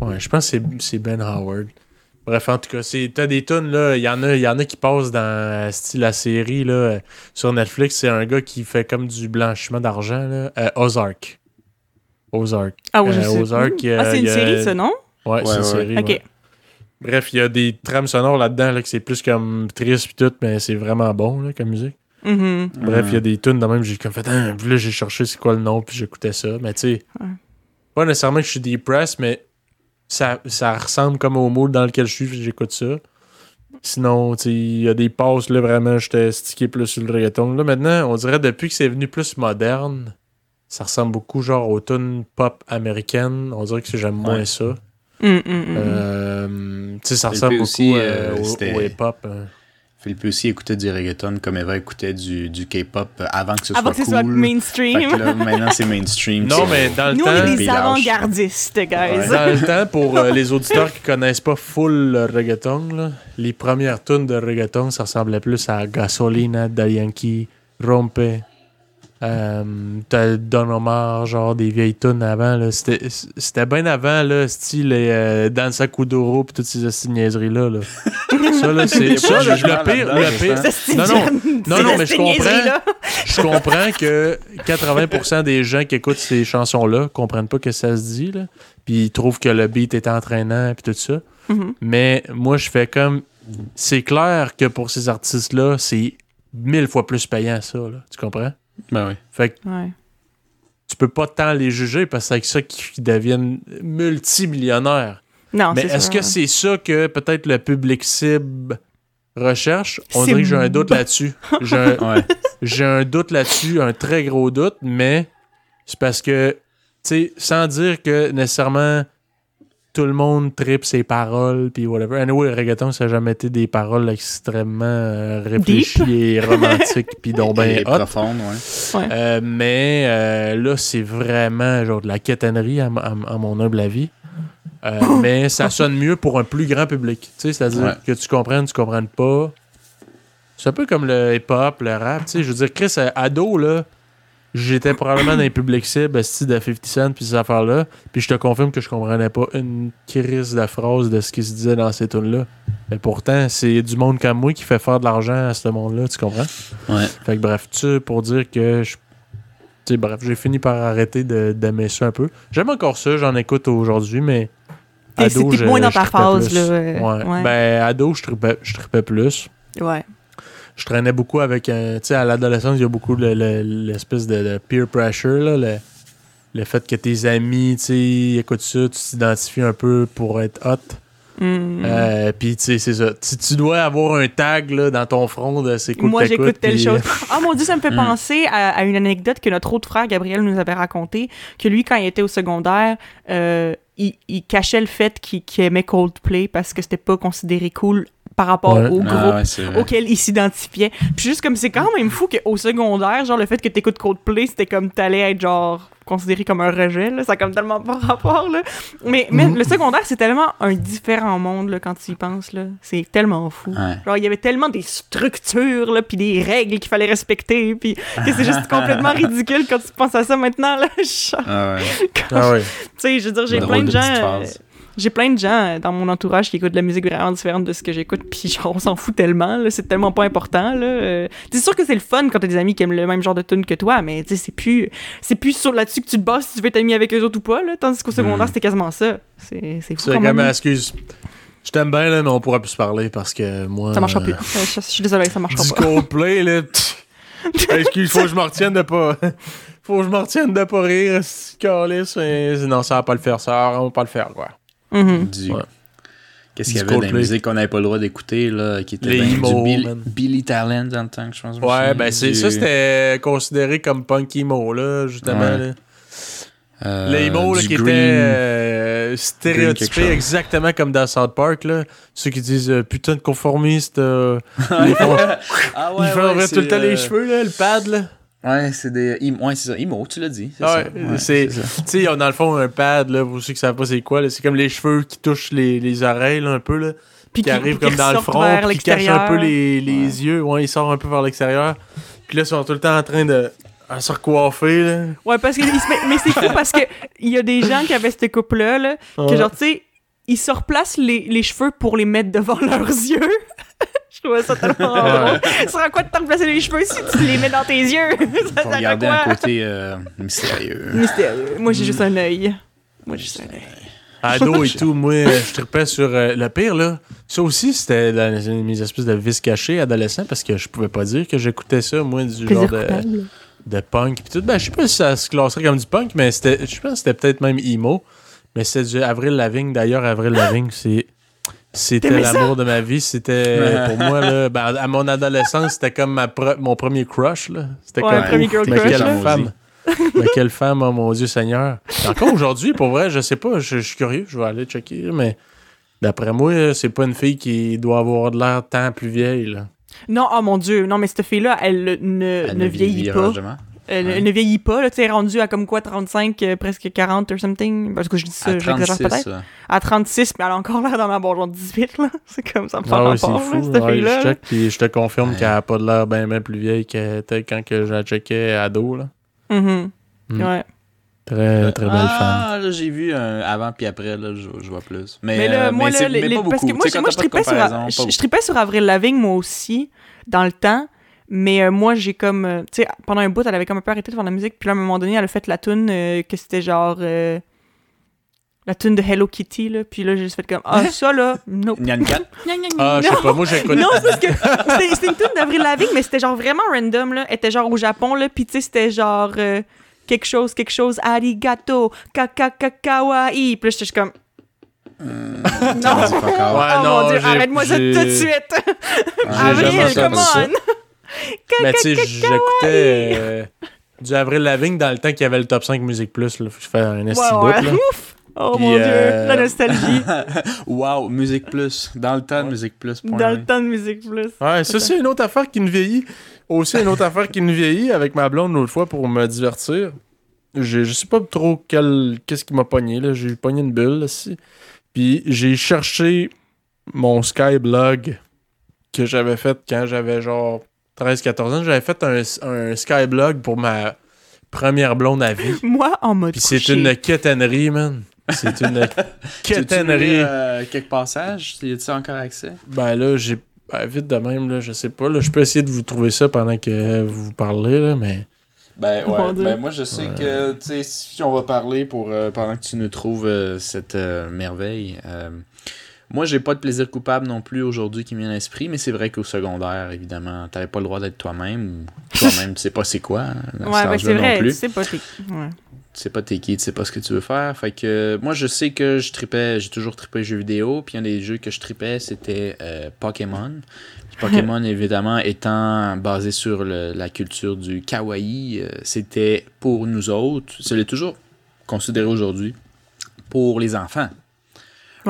Ouais, je pense que c'est- c'est Ben Howard. Bref, en tout cas, c'est- t'as des tunes, là. Il y, en a- y en a qui passent dans style la série, là. Sur Netflix, c'est un gars qui fait comme du blanchiment d'argent, là. Euh, Ozark. Ozark. Ah oui, je euh, sais. Ozark, euh, ah, c'est une série ça, non? Ouais, c'est Ouais, une ouais. série. OK. ouais. Bref, il y a des trames sonores là-dedans, là, que c'est plus comme triste pis tout, mais c'est vraiment bon, là, comme musique. Mhm. Bref, il y a des tunes de même, j'ai comme fait, puis là, j'ai cherché c'est quoi le nom, puis j'écoutais ça. Mais tu sais, Ouais. pas nécessairement que je suis depressed, mais ça, ça ressemble comme au mood dans lequel je suis, puis j'écoute ça. Sinon, tu sais, il y a des passes, là, vraiment, j'étais stické plus sur le reggaeton. Là, maintenant, on dirait depuis que c'est venu plus moderne, ça ressemble beaucoup, genre, aux tunes pop américaines. On dirait que j'aime moins ça. Mm, mm, mm. Euh, tu sais, ça Philippe ressemble beaucoup aussi, euh, euh, au, au hip-hop. Philippe aussi écoutait du reggaeton comme Eva écoutait du, du K-pop avant que ce Avant soit que ce soit cool. mainstream. Fait que là, maintenant, c'est mainstream. Non, mais dans le Nous, temps... on est des avant-gardistes, guys. Ouais. Dans le temps, pour euh, les auditeurs qui connaissent pas full le reggaeton, là, les premières tunes de reggaeton, ça ressemblait plus à Gasolina, Da Yankee, Rompe. Euh, T'as Don Omar, genre des vieilles tunes avant. là. C'était c'était bien avant, là, style euh, Danza Kuduro pis toutes ces niaiseries-là. Là. ça, là, c'est ça. Le pire, le pire, Non, non. Non, non, mais je comprends. je comprends que 80% des gens qui écoutent ces chansons-là comprennent pas que ça se dit, là. Puis ils trouvent que le beat est entraînant, puis tout ça. Mhm. Mais moi, je fais comme. C'est clair que pour ces artistes-là, c'est mille fois plus payant, ça, là. Tu comprends? Ben oui. Fait que Ouais. tu peux pas tant les juger parce que c'est avec ça qu'ils deviennent multimillionnaires. Non, Mais est-ce que ouais. c'est ça que peut-être le public cible recherche, on dirait que j'ai un doute là-dessus. J'ai un, Ouais. un doute là-dessus, un très gros doute, mais c'est parce que, tu sais, sans dire que nécessairement tout le monde tripe ses paroles, puis whatever. Anyway, le reggaeton, ça n'a jamais été des paroles extrêmement euh, réfléchies et romantiques, puis donc ben Et hot. profonde, ouais. Ouais. Euh, mais euh, là, c'est vraiment genre de la quétanerie, à, mon humble avis. Euh, mais ça sonne mieux pour un plus grand public. Tu sais, c'est-à-dire Ouais. que tu comprennes, tu comprennes pas. C'est un peu comme le hip-hop, le rap. Tu sais, je veux dire, Chris, ado, là, j'étais probablement dans les publics cibles, style de 50 Cent, puis ces affaires-là. Puis je te confirme que je comprenais pas une crise de phrase de ce qui se disait dans ces tunes-là. Mais pourtant, c'est du monde comme moi qui fait faire de l'argent à ce monde-là, tu comprends? Ouais. Fait que bref, tu pour dire que je. Tu sais, bref, j'ai fini par arrêter de- d'aimer ça un peu. J'aime encore ça, j'en écoute aujourd'hui, mais. T'es- moins dans ta phase, plus. là, Ouais. ouais. Ben, ado, je tripais, je tripais plus. Ouais. Je traînais beaucoup avec. un- Tu sais, à l'adolescence, il y a beaucoup le- le- l'espèce de, de peer pressure, là. Le, le fait que tes amis, tu sais, écoutent ça, tu t'identifies un peu pour être hot. Hmm. Euh, Puis, tu sais, c'est ça. Tu, tu dois avoir un tag là, dans ton front de c'est quoi que Moi, j'écoute telle chose. Ah mon dieu, ça me fait Mm. penser à, à une anecdote que notre autre frère Gabriel nous avait raconté, que lui, quand il était au secondaire, euh, il, il cachait le fait qu'il qu'il aimait Coldplay parce que c'était pas considéré cool par rapport Ouais. au groupe Ah, ouais, vrai. auquel il s'identifiait. Puis juste comme c'est quand même fou qu'au secondaire, genre le fait que t'écoutes Coldplay, c'était comme t'allais être genre considéré comme un rejet, là. Ça a comme tellement pas rapport, là. Mais, mais Mhm. le secondaire, c'est tellement un différent monde, là, quand tu y penses, là. C'est tellement fou. Ouais. Genre, il y avait tellement des structures, là, puis des règles qu'il fallait respecter, puis que c'est juste complètement ridicule quand tu penses à ça maintenant, là. Genre, Ah, ouais. Ah ouais. tu sais, je veux dire, j'ai plein de gens... j'ai plein de gens euh, dans mon entourage qui écoutent de la musique vraiment différente de ce que j'écoute, puis genre, on s'en fout tellement, là, c'est tellement pas important, là. Euh, c'est sûr que c'est le fun quand t'as des amis qui aiment le même genre de tune que toi, mais tu sais, c'est plus, c'est plus sur là-dessus que tu te bases si tu veux être ami avec eux autres ou pas, là, tandis qu'au secondaire, Mm. c'était quasiment ça. C'est c'est fou C'est quand même. excuse. Je t'aime bien, là, mais on pourra plus se parler parce que moi. Ça marchera euh, plus. Euh, Je, je suis désolée, ça marchera pas. Coldplay, là. Excuse, faut que je me retienne de pas. Faut que je me retienne de pas rire, si calice, mais non, ça va pas le faire, ça va pas le faire, quoi. Mhm. Du... Ouais. Qu'est-ce qu'il y avait dans la musique qu'on n'avait pas le droit d'écouter, là, qui était Les ben, emo, du. Billy Talent dans le temps, je pense. je me Ouais, ben c'est du- ça, c'était considéré comme punk emo, là, justement. Ouais. là. euh, Les emo, là, du qui Green. étaient euh, stéréotypés exactement comme dans South Park, là. Ceux qui disent euh, putain de conformistes. euh, ils font, Ah ils font ouais, tout le temps les cheveux, là, le pad, là. Ouais, c'est des. Ouais, c'est ça. Imo, tu l'as dit. C'est Ouais, c'est-. Tu sais, dans le fond un pad, là, pour ceux qui savent pas c'est quoi, là, c'est comme les cheveux qui touchent les, les oreilles, là, un peu, là, Puis qui arrivent puis comme dans le front, puis qui cachent un peu les, les yeux, ouais, ils sortent un peu vers l'extérieur. Puis là, ils sont tout le temps en train de à se recoiffer, là. Ouais, parce que mais c'est fou parce que il y a des gens qui avaient cette coupe là, là que Ouais. genre tu sais, ils se replacent les, les cheveux pour les mettre devant leurs yeux. Trouvais ça tellement drôle. À quoi de te replacer les cheveux si tu les mets dans tes yeux Ça Faut regarder un quoi? côté euh, mystérieux. Mystérieux. Moi j'ai juste un œil. Moi j'ai juste un œil. Ado et tout, moi, je tripais sur euh, le pire, là. Ça aussi, c'était dans mes espèces de vices cachés adolescents parce que je pouvais pas dire que j'écoutais ça, moi, du Plaisir genre de, coupable. de punk. Pis tout. Ben, je sais pas si ça se classerait comme du punk, mais c'était, je pense que c'était peut-être même emo. Mais c'était du Avril Lavigne. D'ailleurs, Avril Lavigne, c'est. C'était l'amour de ma vie. C'était, pour moi, là, ben, à mon adolescence, c'était comme ma mon premier crush. Là. C'était Ouais, comme, premier ouf, girl mais crush, quelle là. femme. mais quelle femme, oh mon Dieu Seigneur. Encore aujourd'hui, pour vrai, je sais pas, je, je suis curieux, je vais aller checker, mais d'après moi, c'est pas une fille qui doit avoir de l'air tant plus vieille. Là. Non, oh mon dieu, non mais cette fille là, elle ne, Elle ne vieillit pas. Jamais. Elle, Ouais. elle ne vieillit pas, là, tu sais, rendue à comme quoi, 35, euh, presque 40 or something. Parce que je dis ça, À j'exagère 36, peut-être. ça. À 36, mais elle a encore l'air d'en avoir genre 18, là. C'est comme ça me fait Ah ouais, fou. là, cette Ouais, fille-là. je check, puis je te confirme Ouais. qu'elle a pas de l'air bien bien plus vieille qu'elle était quand que je la checkais ado. Là. Mhm. Mm. Ouais. Très, très belle femme. Ah, là, j'ai vu un avant puis après, là, je, je vois plus. Mais, Mais là, euh, moi, mais là, les- mais les- pas parce beaucoup. que moi, moi, je tripais sur, comparaison, je, je tripais sur Avril Lavigne, moi aussi, dans le temps. Mais euh, moi, j'ai comme. euh, tu sais, pendant un bout, elle avait comme un peu arrêté de faire de la musique. Puis là, à un moment donné, elle a fait la tune euh, que c'était genre. euh, la tune de Hello Kitty, là. Puis là, j'ai juste fait comme. Ah, ça, là. Nope. Nyan. Ah, je sais Non. pas, moi j'écoute. Non, c'est parce que c'était une tune d'Avril Lavigne, mais c'était genre vraiment random, là. Elle était genre au Japon, là, puis tu sais, c'était genre euh, quelque chose, quelque chose, arigato, kaka kawaii. Puis là, j'étais comme, non, c'est pas encore. Ouais, oh non, mon dieu, j'ai- arrête-moi ça tout j'ai- de suite. J'ai Avril, come ça. on! Mais tu sais, j'écoutais euh, du Avril Lavigne dans le temps qu'il y avait le top 5 Musique Plus. Là. Je fais un esti ouais. Ouf! Oh Puis, mon euh, dieu, la nostalgie. Wow, Musique Plus. Dans le temps de Musique Plus. point Dans le temps de Musique Plus. Ouais, ça, c'est une autre affaire qui me vieillit. Aussi, une autre affaire qui me vieillit avec ma blonde l'autre fois pour me divertir. Je, je sais pas trop quel, qu'est-ce qui m'a pogné, là. J'ai pogné une bulle, là, si. Puis j'ai cherché mon Skyblog que j'avais fait quand j'avais genre 13-14 ans. J'avais fait un, un Skyblog pour ma première blonde à vie. Moi, en mode Puis c'est une quétainerie, man. C'est une quétainerie. euh, quelques passages? Y a-tu encore accès? Ben là, j'ai. ben, vite de même, là, je sais pas. Là, je peux essayer de vous trouver ça pendant que vous parlez, là, mais. Ben ouais, ben moi je sais que tu sais si on va parler pour euh, pendant que tu nous trouves euh, cette euh, merveille. Moi j'ai pas de plaisir coupable non plus aujourd'hui qui me vient à l'esprit, mais c'est vrai qu'au secondaire évidemment t'avais pas le droit d'être toi-même ou toi-même tu sais pas c'est quoi. hein, Ouais, ben c'est vrai, non plus. tu sais pas t'es... Ouais. Tu sais pas t'es qui, tu sais pas ce que tu veux faire. Fait que moi je sais que je tripais, j'ai toujours trippé jeux vidéo, puis un des jeux que je tripais c'était euh, Pokémon. Pokémon évidemment étant basé sur le- la culture du kawaii, euh, c'était pour nous autres, ça l'est toujours considéré aujourd'hui pour les enfants.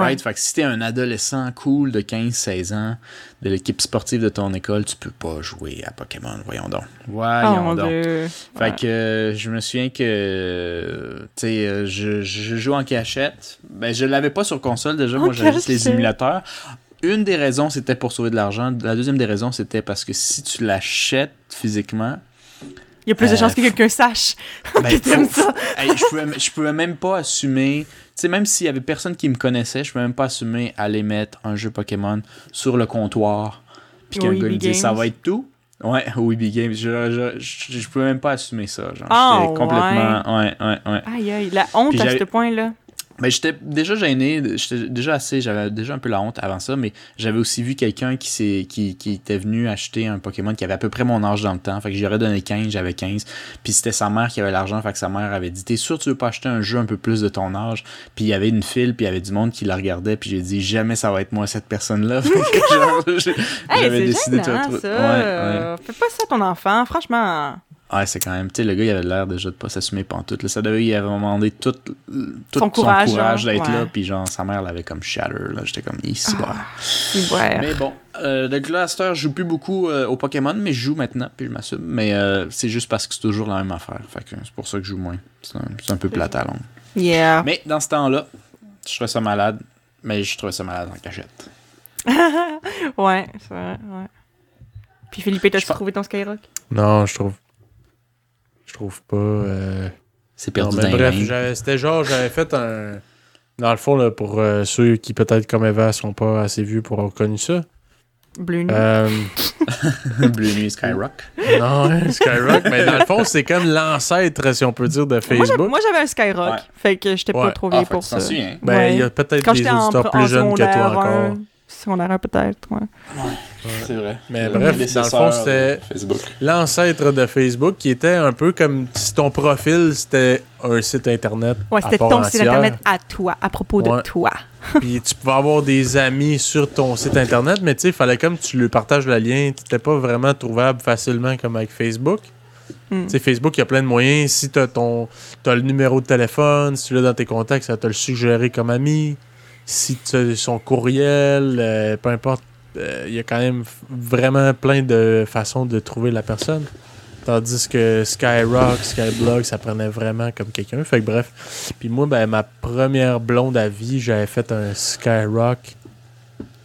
Right? Fait que si t'es un adolescent cool de 15-16 ans de l'équipe sportive de ton école, tu peux pas jouer à Pokémon, voyons donc. Oh Voyons donc. dieu. Fait Ouais. que euh, je me souviens que euh, tu sais euh, je, je joue en cachette. Ben je l'avais pas sur console déjà, En moi j'avais juste les émulateurs. Une des raisons c'était pour sauver de l'argent, la deuxième des raisons c'était parce que si tu l'achètes physiquement, Il y a plus de euh, chances que quelqu'un sache ben, que t'aimes ça. Hey, je pouvais je pouvais même pas assumer, tu sais même s'il y avait personne qui me connaissait, je pouvais même pas assumer aller mettre un jeu Pokémon sur le comptoir puis qu'un gars me dise ça va être tout. Ouais, au EB Games, je, je, je, je pouvais même pas assumer ça, genre Ah, complètement ouais ouais ouais. Aïe, aïe, la honte à ce point-là. Mais j'étais déjà gêné, j'étais déjà assez, j'avais déjà un peu la honte avant ça, mais j'avais aussi vu quelqu'un qui, s'est- qui, qui était venu acheter un Pokémon qui avait à peu près mon âge dans le temps. Fait que j'aurais donné 15, j'avais 15. Puis c'était sa mère qui avait l'argent, fait que sa mère avait dit T'es sûr que tu veux pas acheter un jeu un peu plus de ton âge? Puis il y avait une file, puis il y avait du monde qui la regardait, puis j'ai dit Jamais ça va être moi cette personne-là. Hey, j'avais décidé de retrouver- ça. Ouais, ouais. Fais pas ça à ton enfant, franchement. Ouais, c'est quand même. Tu sais, le gars, il avait l'air déjà de pas s'assumer pantoute. Là. Ça devait, il avait demandé tout, tout Son son courage, d'être ouais. là. Puis genre, sa mère l'avait comme shatter. Là. J'étais comme, ici, Ah, Ouais. Mais bon, euh, de là à cette heure, je joue plus beaucoup euh, au Pokémon, mais je joue maintenant, puis je m'assume. Mais euh, c'est juste parce que c'est toujours la même affaire. Fait que c'est pour ça que je joue moins. C'est un, c'est un peu plate à long. Yeah. Mais dans ce temps-là, je trouvais ça malade. Mais je trouvais ça malade en cachette. Ouais, c'est vrai, ouais. Puis Philippe, t'as-tu trouvé ton Skyrock? Non, je trouve. Je trouve pas. euh, C'est Non, perdu mais dans les bref, j'avais- c'était genre, j'avais fait un. Dans le fond, là, pour euh, ceux qui, peut-être comme Eva, sont pas assez vieux pour avoir connu ça. Bleu nuit. Euh, Blue Nuit Skyrock. non, hein, Skyrock, mais dans le fond, c'est comme l'ancêtre, si on peut dire, de Facebook. Moi, j'avais un Skyrock. Ouais. Fait que j'étais Ouais. pas trop Ah, vieille fait pour ça. souviens. Ben, il y a peut-être Quand des en, auditeurs en plus jeunes que toi encore. un, peut-être, ouais. C'est vrai. Mais Le bref, dans le fond, c'était l'ancêtre de Facebook qui était un peu comme si ton profil c'était un site internet. Ouais, c'était ton site internet à toi, à propos de toi. Puis tu pouvais avoir des amis sur ton site internet, mais tu sais, il fallait comme tu lui partages le lien. Tu n'étais pas vraiment trouvable facilement comme avec Facebook. Tu sais, Facebook, il y a plein de moyens. Si tu as, ton, t'as le numéro de téléphone, si tu l'as dans tes contacts, ça te le suggérer comme ami. Si tu as son courriel, euh, peu importe, euh, il y a quand même vraiment plein de façons de trouver la personne. Tandis que Skyrock, Skyblog, ça prenait vraiment comme quelqu'un. Fait que bref. Puis moi, ben, ma première blonde à vie, j'avais fait un Skyrock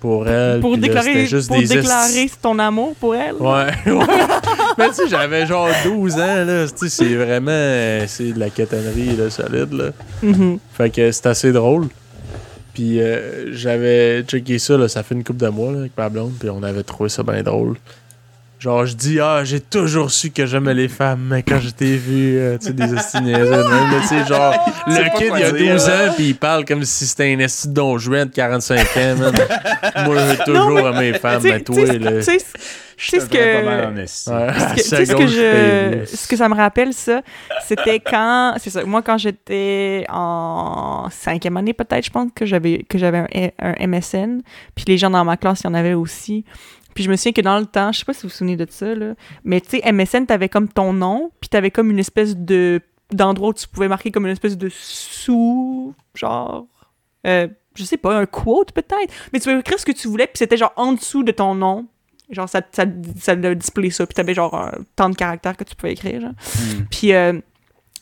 pour elle. Pour là, déclarer, c'était juste pour des déclarer ton amour pour elle? Ouais, ouais. Mais tu sais, j'avais genre 12 ans, là. Tu sais, c'est vraiment... C'est de la catanerie, là, solide, là. Mhm. Fait que c'est assez drôle. Puis euh, j'avais checké ça, là, ça fait une couple de mois, là, avec ma blonde, puis on avait trouvé ça bien drôle. Genre, je dis, ah, j'ai toujours su que j'aimais les femmes, mais quand je t'ai vu, euh, tu sais, des esti niaiseux de même, tu sais, genre, le kid, il a dire, 12 là. ans, puis il parle comme si c'était un esti de Don Juan de 45 ans, man. Moi, j'ai toujours aimé les femmes, mais toi, là... tu sais- Je sais te ce que-. Ouais, ce que, tu sa sais, ce que je, c'est- ce que ça me rappelle, ça, c'était quand, c'est ça, moi quand j'étais en cinquième année peut-être, je pense que j'avais que j'avais un, un MSN, puis les gens dans ma classe, il y en avait aussi. Puis je me souviens que dans le temps, je sais pas si vous vous souvenez de ça, là, mais tu sais, MSN, t'avais comme ton nom, puis t'avais comme une espèce de d'endroit où tu pouvais marquer comme une espèce de sous, genre, euh, je sais pas, un quote peut-être, mais tu pouvais écrire ce que tu voulais, puis c'était genre en dessous de ton nom. Genre, ça, ça, ça le display ça, puis t'avais genre un tant de caractères que tu pouvais écrire, genre. Hmm. Puis euh,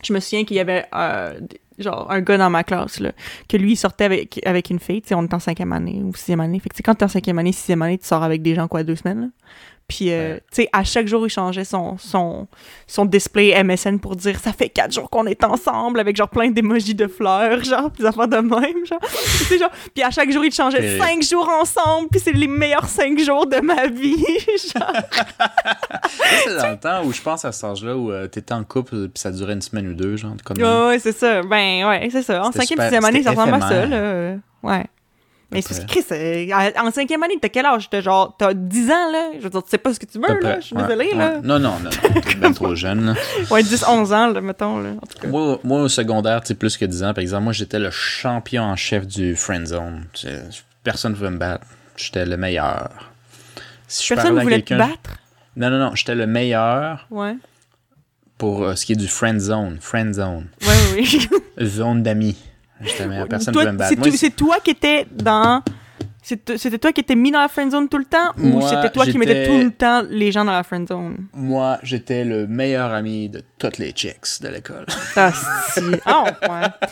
je me souviens qu'il y avait euh, genre un gars dans ma classe là, que lui il sortait avec, avec une fille, tu sais, on est en cinquième année ou sixième année. Fait que quand t'es en cinquième année, sixième année, tu sors avec des gens quoi deux semaines là. Puis euh, Ouais. tu sais, à chaque jour il changeait son, son, son display MSN pour dire ça fait quatre jours qu'on est ensemble avec genre plein d'émojis de fleurs, genre des affaires de même, genre. Tu sais, genre puis à chaque jour il changeait cinq jours ensemble, puis c'est les meilleurs cinq jours de ma vie, genre. C'est dans le temps où je pense à cet âge-là où euh, t'étais en couple puis ça durait une semaine ou deux, genre. Comme Ouais, ouais, c'est ça. Ben, ouais, c'est ça. En cinquième, sixième année, ça ressemble à ça, là. Ouais. Mais c'est. Chris, en cinquième année, t'as quel âge? T'as genre, t'as 10 ans, là? Je veux dire, tu sais pas ce que tu veux, là? Je suis désolée, là. Non, non, non. T'es bien trop jeune, là. Ouais, 10, 11 ans, là, mettons, là. En tout cas. Moi, moi, au secondaire, tu sais, plus que 10 ans, par exemple, moi, j'étais le champion en chef du friend zone. Personne ne pouvait me battre. J'étais le meilleur. Si je Personne à voulait te battre? Non, non, non. J'étais le meilleur Ouais. pour euh, ce qui est du friend zone. Friend zone. Ouais, oui. Zone d'amis. Personne ne me battre. c'est toi qui étais dans. C'était toi qui étais mis dans la friend zone tout le temps? ou c'était toi qui mettais tout le temps les gens dans la friend zone? moi, j'étais le meilleur ami de toutes les chicks de l'école. Ah, si. Ah, ouais.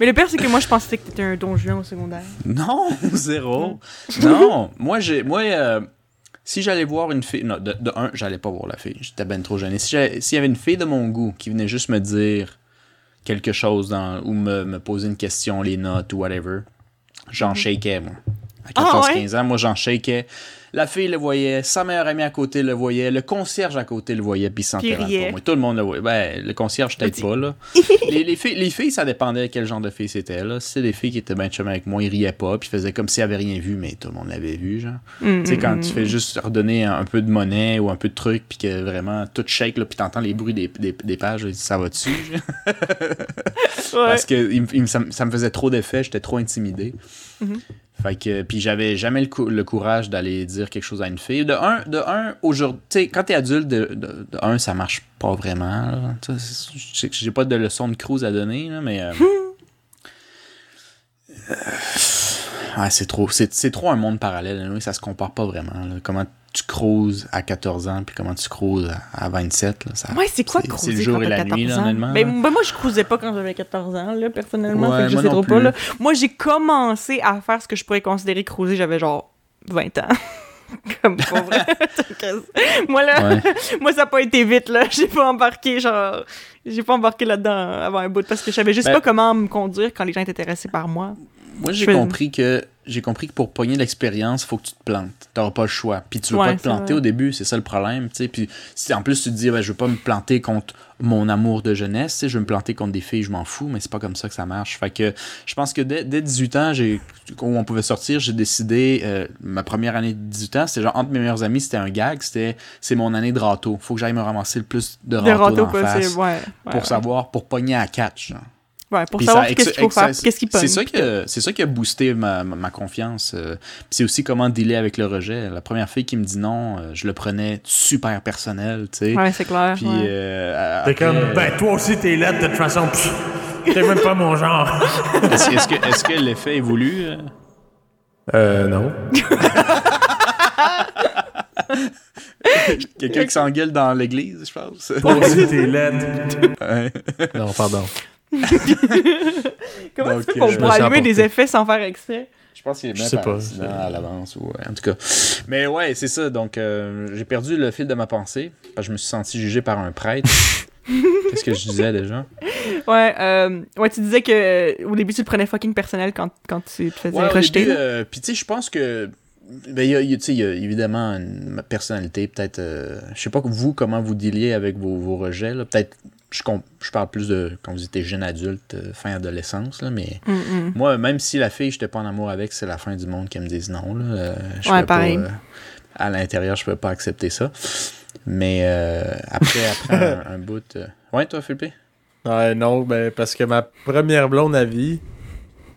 Mais le pire, c'est que moi, je pensais que t'étais un don juan au secondaire. Non, zéro. non, moi, j'ai, moi euh, si j'allais voir une fille, non, de, de un, j'allais pas voir la fille, j'étais ben trop. Si j'allais- S'il y avait une fille de mon goût qui venait juste me dire quelque chose dans, ou me, me poser une question, les notes ou whatever, j'en shakeais, moi. À Mhm. Ah, 14-15 ans, moi, j'en shakeais. La fille le voyait, sa meilleure amie à côté le voyait, le concierge à côté le voyait, puis riait. pour moi. Tout le monde le voyait. Ben, le concierge, peut-être pas, là. les, les filles, les filles, ça dépendait quel genre de filles c'était, là. Si des filles qui étaient bien chum avec moi, ils riaient pas, puis faisaient comme s'ils avaient rien vu, mais tout le monde l'avait vu, genre. Mm, Tu sais, quand mm, tu fais juste redonner un, un peu de monnaie ou un peu de truc, puis que vraiment tout shake, là, puis t'entends les bruits des, des, des pages, ça va dessus, Ouais. parce que il il ça, me- ça me faisait trop d'effet, j'étais trop intimidé. Mhm. Fait que, puis j'avais jamais le, cou- le courage d'aller dire quelque chose à une fille. De un, de un aujourd'hui, quand t'es adulte, de, de, de un, ça marche pas vraiment. J'ai pas de leçon de cruise à donner, là, mais. euh, euh, ouais, c'est trop, c'est, trop un monde parallèle. ça se compare pas vraiment. là. Comment tu cruises à 14 ans, puis comment tu cruises à, à 27. Là, ça, Ouais, c'est quoi cruiser c'est le jour quand et la nuit, 14 là, ans? honnêtement, Ben, ben, moi, je cruisais pas quand j'avais 14 ans, là, personnellement. Ouais, fait que je moi sais trop pas, là. Moi, j'ai commencé à faire ce que je pourrais considérer cruiser, j'avais genre 20 ans. Comme pour vrai. moi, là, Ouais. moi, ça a pas été vite, là. J'ai pas embarqué, genre. J'ai pas embarqué là-dedans avant un bout parce que je savais juste Ben- pas comment me conduire quand les gens étaient intéressés par moi. Moi, j'ai compris que j'ai compris que pour pogner l'expérience, faut que tu te plantes. T'auras pas le choix. Puis tu veux Ouais, pas te planter au début, c'est ça le problème. Puis si en plus tu te dis, ben, je veux pas me planter contre mon amour de jeunesse, je veux me planter contre des filles, je m'en fous, mais c'est pas comme ça que ça marche. Fait que je pense que dès, dès 18 ans, j'ai où on pouvait sortir, j'ai décidé euh, ma première année de 18 ans, c'était genre entre mes meilleurs amis, c'était un gag, c'était c'est mon année de râteau. Faut que j'aille me ramasser le plus de râteau, possible, face ouais. ouais, pour savoir pour pogner à catch. genre. Ouais, pour Puis savoir qu'est-ce qu'il faut faire, qu'est-ce qui. C'est ça, qui a- c'est ça qui a boosté ma, ma- ma confiance. euh, c'est aussi comment dealer avec le rejet. La première fille qui me dit non, euh, je le prenais super personnel, tu sais. Ouais, c'est clair. Puis ouais. euh, T'es comme, euh, ben toi aussi t'es laide de toute façon. T'es même pas mon genre. est-ce, que, est-ce que l'effet est voulu? euh? Non. Quelqu'un qui s'engueule dans l'église, je pense. Toi aussi t'es laide. Ouais. Non, pardon. Comment donc, tu fais pour, euh, allumer des effets sans faire exprès? Je pense qu'il est Je bien sais par pas. accident à l'avance. Ou, ouais, en tout cas. Mais ouais, c'est ça. Donc, euh, j'ai perdu le fil de ma pensée. Parce que je me suis senti jugé par un prêtre. Qu'est-ce que je disais déjà? Ouais, euh, ouais, tu disais que euh, au début tu le prenais fucking personnel quand, quand tu te faisais Ouais, rejeter. euh, Puis tu sais, je pense que. Ben, il y a, y a- tu sais, il y a évidemment une personnalité, peut-être. euh, je sais pas que vous, comment vous dealiez avec vos, vos rejets. là. Peut-être. Je, je parle plus de quand vous étiez jeune adulte, euh, fin adolescence, là, mais Mm, mm. moi, même si la fille, j'étais pas en amour avec, c'est la fin du monde qui me dise non. Là, euh, je Ouais, pouvais pas, pareil. euh, à l'intérieur, je pouvais pas accepter ça. Mais euh, après, après un, un bout. euh, Ouais, toi, Philippe? Ouais, non, ben, parce que ma première blonde à vie,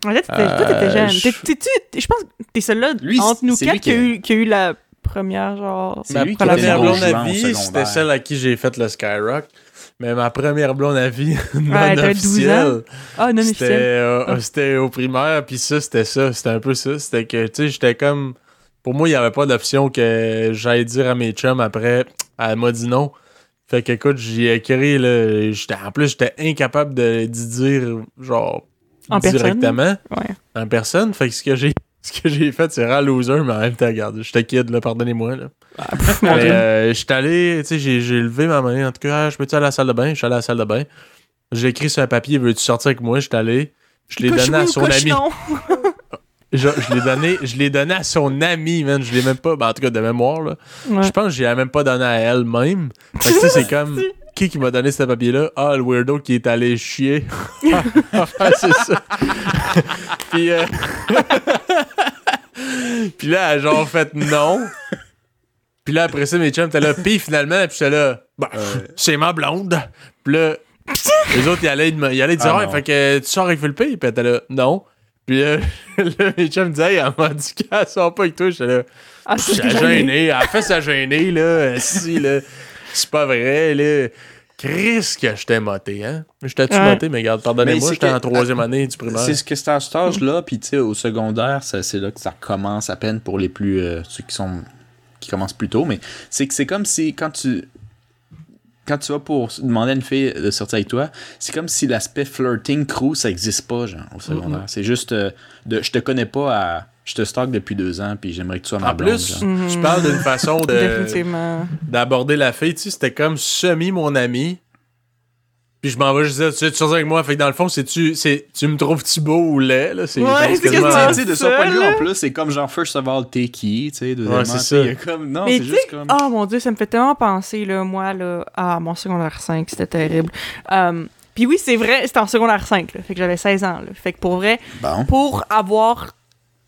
En fait, t'étais- toi, t'étais jeune. je- T'es- t'es-tu- Je pense que t'es celui-là Lui, entre nous c'est quatre qui a, eu, qui a eu la première, genre. C'est Ma lui qui première était blonde jouant à au vie, secondaire. c'était celle à qui j'ai fait le Skyrock. Mais ma première blonde à vie, non Ouais, t'avais 12 officielle, Ah, non c'était euh, c'était au primaire, puis ça, c'était ça. C'était un peu ça. C'était que, tu sais, j'étais comme... Pour moi, il n'y avait pas d'option que j'aille dire à mes chums après, elle m'a dit non. Fait que, écoute, j'ai écrit, là, j'étais, en plus, j'étais incapable de d'y dire, genre, En personne? directement, Ouais. en personne. Fait que ce que j'ai... Ce que j'ai fait, c'est rare loser, mais en même temps, regarde, j'étais kid, là, pardonnez-moi, là. Dieu. euh, j'étais allé, tu sais, j'ai, levé ma main. En tout cas, Ah, je peux-tu aller à la salle de bain? Je suis allé à la salle de bain. J'ai écrit sur un papier, veux-tu sortir avec moi? J'étais allé. Je l'ai donné à son ami. Je, je l'ai donné, je l'ai donné à son ami, man. Je l'ai même pas, ben, en tout cas, de mémoire, là. Ouais. Je pense que je l'ai même pas donné à elle-même. Fait que, c'est comme, qui qui m'a donné ce papier-là? Ah, le weirdo qui est allé chier. enfin, c'est ça. Puis, euh, Puis là, elle a genre fait non. Puis là, après ça, mes chums étaient là. Puis finalement, puis j'étais là, bah, c'est ma blonde. Puis là, les autres, ils allaient, me- ils allaient dire, Ah, ouais, non. fait que tu sors avec Philippe. Puis elle était là, non. Puis euh, là, mes chums me disaient, hey, elle m'a dit qu'elle sort pas avec toi. J'étais là, Ah, gêné. Elle a fait sa gênée, là. Si, là. C'est pas vrai, là. Chris que j'étais moté, hein? J'étais-tu Ouais. moté, mais regarde, Mais pardonnez-moi, j'étais que- en troisième année du primaire. C'est ce que c'est à cet âge-là, puis tu sais, au secondaire, c'est là que ça commence à peine pour les plus. euh, ceux qui sont. qui commencent plus tôt, mais c'est que c'est comme si quand tu. Quand tu vas pour demander à une fille de sortir avec toi, c'est comme si l'aspect flirting crew, ça existe pas, genre, au secondaire. C'est juste euh, de je te connais pas à. Je te stalk depuis deux ans, puis j'aimerais que tu sois ma En blonde. plus, genre. tu parles d'une façon de d'aborder la fille, tu sais, c'était comme semi mon ami. Puis je m'en vais, je disais, tu sortir avec moi? Fait que dans le fond, c'est tu, c'est, tu me trouves-tu beau ou laid, là? C'est, Ouais, c'est quasiment- Tu sais, de son point de vue, en plus, c'est comme genre, first of all, t'es qui, tu sais, deuxièmement, Ouais, c'est ça. il y a comme, non, Mais c'est juste comme... oh mon dieu, ça me fait tellement penser, là, moi, là, à mon secondaire 5, c'était terrible. Euh, Puis oui, c'est vrai, c'était en secondaire 5, là, fait que j'avais 16 ans, là. Fait que pour vrai, Bon. pour avoir.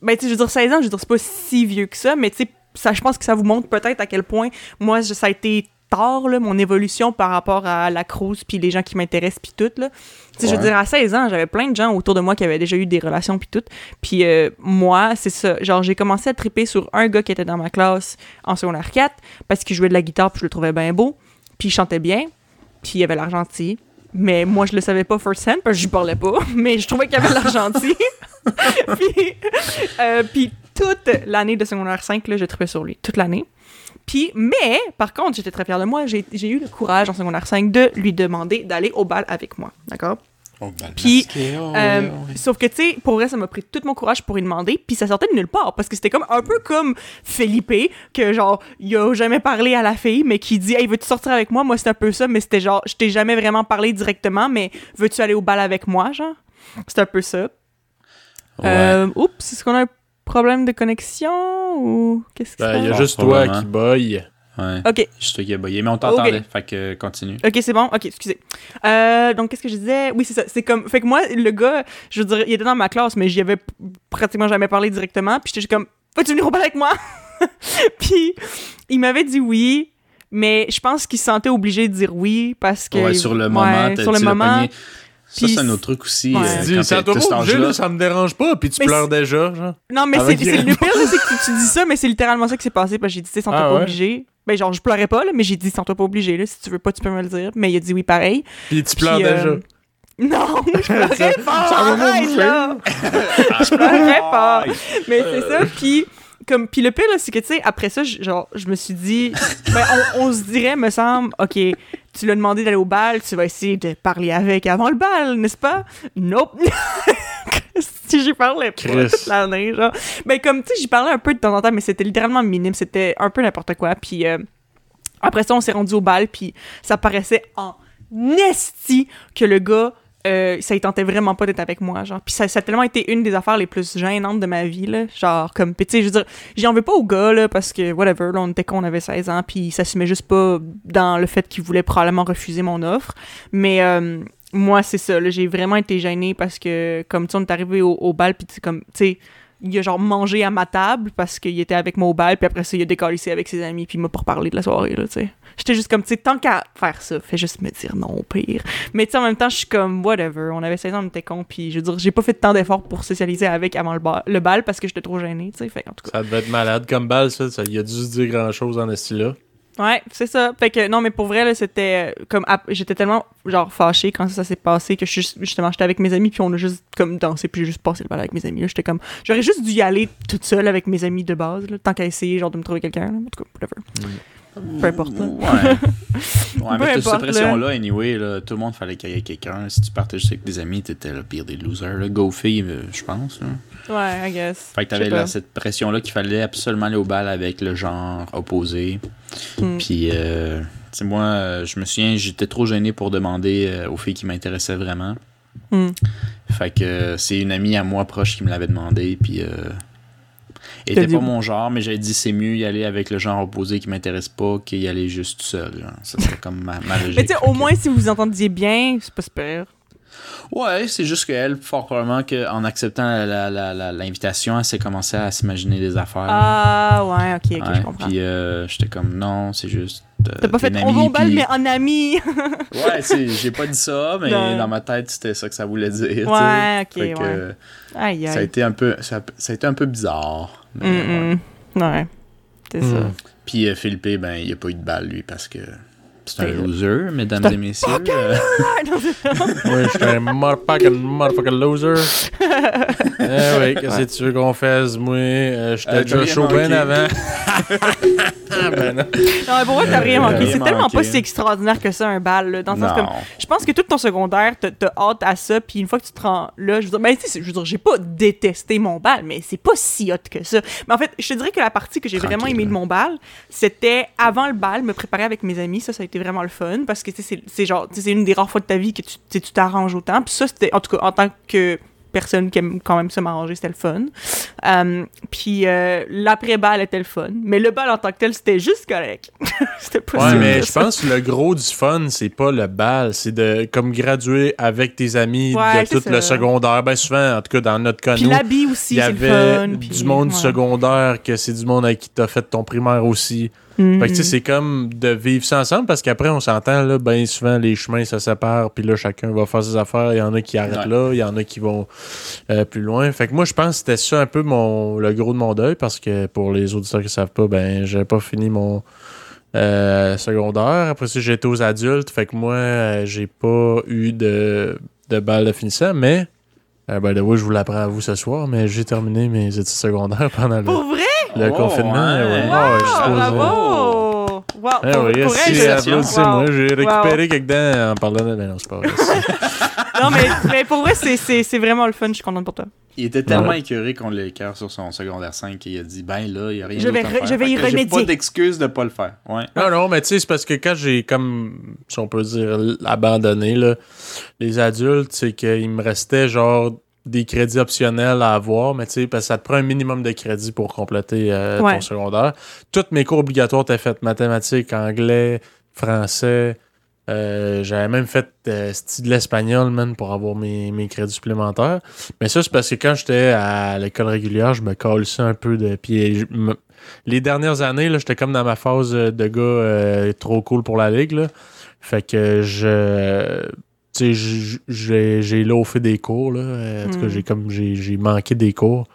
Ben, tu sais, je veux dire, 16 ans, je veux dire, c'est pas si vieux que ça, mais tu sais, ça, je pense que ça vous montre peut-être à quel point, moi, je- ça a été tard, là, mon évolution par rapport à la crouse, puis les gens qui m'intéressent, puis tout, là. Tu sais, je veux dire, à 16 ans, j'avais plein de gens autour de moi qui avaient déjà eu des relations, puis tout. Puis euh, moi, c'est ça. Genre, j'ai commencé à triper sur un gars qui était dans ma classe en secondaire 4, parce qu'il jouait de la guitare, puis je le trouvais bien beau, puis il chantait bien, puis il avait l'air gentil. Mais moi, je le savais pas first hand, parce que je parlais pas, mais je trouvais qu'il avait l'air gentil. puis, euh, puis toute l'année de secondaire 5, là, je tripais sur lui. Toute l'année. Puis, mais, par contre, j'étais très fière de moi. J'ai j'ai eu le courage en secondaire 5 de lui demander d'aller au bal avec moi. D'accord? Oh, ben, Puis, oh, Euh, ouais. Sauf que, tu sais, pour vrai, ça m'a pris tout mon courage pour lui demander, puis ça sortait de nulle part, parce que c'était comme un peu comme Felipe, que genre, il a jamais parlé à la fille, mais qui dit, hey, veux-tu sortir avec moi? Moi, c'est un peu ça, mais c'était genre, je t'ai jamais vraiment parlé directement, mais veux-tu aller au bal avec moi, genre? C'est un peu ça. Ouais. Euh, oups, est-ce qu'on a un problème de connexion ou qu'est-ce qui se Ben, il y a juste toi qui boy. Ouais. Ok, Juste toi qui a boyé, mais on t'entendait, fait que euh, continue. ok, c'est bon. Ok, excusez. Euh, donc, qu'est-ce que je disais? Oui, c'est ça. C'est comme. Fait que moi, le gars, je veux dire, il était dans ma classe, mais j'y avais pratiquement jamais parlé directement. Puis j'étais comme, vas-tu venir au bal avec moi? puis il m'avait dit oui, mais je pense qu'il se sentait obligé de dire oui parce que. Ouais, sur le Ouais, moment, t'as- sur le moment. Ça, c'est un autre truc aussi. Ouais. euh, dis, quand ça là, ça me dérange pas, puis tu Mais pleures déjà, genre. Non, mais c'est Avec c'est- le pire, c'est que tu dis ça, mais c'est littéralement ça qui s'est passé. Parce que j'ai dit, tu sais, sens-toi Ah pas ouais? obligé. Ben, genre, je pleurais pas, là, mais j'ai dit, sens-toi pas obligé, là. Si tu veux pas, tu peux me le dire. Mais il a dit oui, pareil. Puis tu pleures euh, déjà. Non, je pleurais pas! Arrête, là! je pleurais pas! Mais c'est ça, puis... Comme, puis le pire, c'est que, tu sais, après ça, je- genre, je me suis dit... Ben, on, on se dirait, me semble, OK, tu l'as demandé d'aller au bal, tu vas essayer de parler avec avant le bal, n'est-ce pas? Nope! si j'y parlais pas Chris. toute l'année, genre. Ben, comme, tu sais, j'y parlais un peu de temps en temps, mais c'était littéralement minime, c'était un peu n'importe quoi, puis... euh, après ça, on s'est rendu au bal, puis ça paraissait en esti que le gars, euh, ça il tentait vraiment pas d'être avec moi, genre. Puis ça, ça a tellement été une des affaires les plus gênantes de ma vie, là. Genre, comme, puis tu sais, je veux dire, j'en veux pas au gars, là, parce que, whatever, là, on était con, on avait 16 ans, puis il s'assumait juste pas dans le fait qu'il voulait probablement refuser mon offre. Mais euh, moi, c'est ça, j'ai vraiment été gênée parce que, comme, tu on est arrivé au, au bal, puis comme, tu sais, il a genre mangé à ma table parce qu'il était avec moi au bal, puis après ça, il a décalissé avec ses amis, puis il m'a pas reparlé de la soirée, là, tu sais. J'étais juste comme, tu sais, tant qu'à faire ça, fais juste me dire non, au pire. Mais tu sais, en même temps, je suis comme, whatever, on avait 16 ans, on était cons, puis je veux dire, j'ai pas fait tant d'efforts pour socialiser avec avant le, ba- le bal parce que j'étais trop gênée, tu sais, fait en tout cas. Ça devait être malade comme balle, ça. ça il a dû se dire grand chose en ce là Ouais, c'est ça. Fait que non, mais pour vrai, là, c'était euh, comme j'étais tellement genre fâchée quand ça s'est passé que je justement j'étais avec mes amis puis on a juste comme dansé puis j'ai juste passé le bal avec mes amis. J'étais comme j'aurais juste dû y aller toute seule avec mes amis de base, là, tant qu'à essayer genre de me trouver quelqu'un. En tout cas, whatever. Peu importe. là. Ouais. ouais, mais toute cette pression-là, anyway, là, tout le monde fallait qu'il y ait quelqu'un. Si tu partais juste avec des amis, t'étais le pire des losers. Là. Go fille, euh, je pense. Ouais, I guess. Fait que t'avais là, cette pression-là qu'il fallait absolument aller au bal avec le genre opposé. Mm. Puis, euh, tu sais, moi, je me souviens, j'étais trop gêné pour demander euh, aux filles qui m'intéressaient vraiment. Mm. Fait que euh, c'est une amie à moi proche qui me l'avait demandé. Puis, euh, était dit- pas mon genre, mais j'avais dit c'est mieux y aller avec le genre opposé qui m'intéresse pas qu'y aller juste seul. genre. Ça serait comme ma, ma logique. Mais tu sais, au moins si vous entendiez bien, c'est pas super. Ouais, c'est juste qu'elle, fort probablement qu'en acceptant l'invitation, elle s'est commencé à s'imaginer des affaires. Ah ouais, ok, ok, Ouais, je comprends. Puis euh, j'étais comme non, c'est juste. T'as pas fait une on va amie, au bal puis- mais en ami. Ouais, c'est- j'ai pas dit ça, mais dans ma tête, c'était ça que ça voulait dire. tu sais. Ouais, ok, Fait ouais. Aïe Ça a été un peu, ça, a- ça a été un peu bizarre. mais. Mm, mm. Ouais. C'est ça. Mm. Puis euh, Philippe, ben, il a pas eu de balle, lui, parce que c'est un loser, mesdames et messieurs. Euh, Oui, j'étais un motherfucking motherfucking loser. eh oui, qu'est-ce que tu veux qu'on fasse, moi? Euh, j'étais Euh, déjà chaud bien avant. ah ben non. Non, mais pour vrai, t'as rien Euh, manqué. C'est tellement pas si extraordinaire que ça, un bal. Là, dans le sens comme, je pense que tout ton secondaire, t'as hâte à ça, puis une fois que tu te rends là, je veux dire, ben, je veux dire, j'ai pas détesté mon bal, mais c'est pas si hot que ça. Mais en fait, je te dirais que la partie que j'ai vraiment aimée de là. mon bal, c'était avant le bal, me préparer avec mes amis. Ça, ça a été vraiment le fun, parce que c'est genre, c'est une des rares fois de ta vie que tu t'arranges autant. Puis ça, c'était, en tout cas, en tant que personne qui aime quand même se m'arranger, c'était le fun. Euh, puis euh, l'après-bal était le fun. Mais le bal en tant que tel, c'était juste correct. c'était pas Ouais, mais je pense que le gros du fun, c'est pas le bal, c'est de comme graduer avec tes amis Ouais, de tout ça. le secondaire. Ben souvent, en tout cas dans notre cas, nous, l'habit il aussi, y le avait fun. du puis- monde ouais. secondaire que c'est du monde avec qui t'as fait ton primaire aussi. Fait que tu sais, c'est comme de vivre ça ensemble parce qu'après, on s'entend, là, ben souvent, les chemins se séparent, puis là, chacun va faire ses affaires. Il y en a qui arrêtent Ouais. là, il y en a qui vont euh, plus loin. Fait que moi, je pense que c'était ça un peu mon, le gros de mon deuil parce que pour les auditeurs qui savent pas, ben, j'avais pas fini mon euh, secondaire. Après ça, j'étais aux adultes. Fait que moi, euh, j'ai pas eu de, de balle de finissant, mais. Euh, ben, oui, je vous l'apprends à vous ce soir, mais j'ai terminé mes études secondaires pendant le, Pour vrai? le Oh, confinement. ouais. ouais. Wow, Ouais, Ah, supposé- bravo! Wow, pour, oui, pour si. Wow. J'ai récupéré Wow. quelques dents en parlant de... Ben non, c'est pas vrai. Non, mais, mais pour vrai, c'est- c'est c'est vraiment le fun. Je suis contente pour toi. Il était tellement Ouais. écœuré qu'on l'ait cœur sur son secondaire 5 qu'il a dit ben là, il y a rien Je vais à re- faire. je vais Fait y J'ai remédier. pas d'excuse de pas le faire. Ouais. non, non, mais tu sais, c'est parce que quand j'ai comme, si on peut dire, abandonné, là, les adultes, c'est qu'il me restait genre des crédits optionnels à avoir, mais tu sais, parce que ça te prend un minimum de crédits pour compléter euh, Ouais. ton secondaire. Toutes mes cours obligatoires étaient faits mathématiques, anglais, français. Euh, J'avais même fait euh, style de l'espagnol, man, pour avoir mes, mes crédits supplémentaires. Mais ça, c'est parce que quand j'étais à l'école régulière, je me ça un peu de me- Les dernières années, là, j'étais comme dans ma phase de gars euh, trop cool pour la ligue. Là. Fait que je. Tu sais, j'ai loafé des cours. Là. Euh, En tout cas, Mm. j'ai comme j'ai j'ai manqué des cours.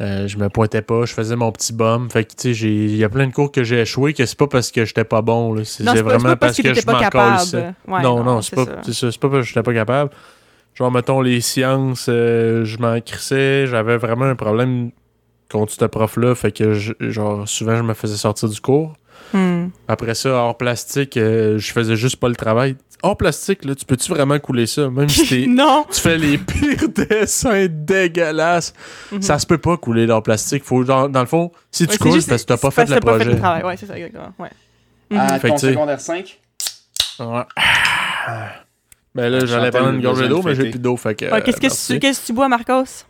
Euh, je me pointais pas, je faisais mon petit bum. Fait que, tu sais, il y a plein de cours que j'ai échoué que c'est pas parce que j'étais pas bon. C'est vraiment pas parce que je m'en capable. calissais. Ouais, non, non, c'est pas, ça. ça, pas parce que j'étais pas capable. Genre, mettons, les sciences, euh, je m'en crissais. J'avais vraiment un problème contre ce prof-là. Fait que, je- genre, souvent, je me faisais sortir du cours. Hmm. Après ça, hors plastique, euh, je faisais juste pas le travail. Hors plastique, là, tu peux-tu vraiment couler ça? Même si t'es- Non! tu fais les pires dessins dégueulasses. Mhm. Ça se peut pas couler dans le plastique. Faut, dans, dans le fond, si tu Ouais, coules, c'est parce que t'as pas fait le t'as pas projet. fait le travail. Ouais, c'est ça, exactement. Ouais. À Fait ton secondaire 5 Ouais. Ben là, j'allais prendre une gorgée d'eau, de mais j'ai plus d'eau. Fait que. Ouais, Qu'est-ce que tu- qu'est-ce que tu bois, Marcos?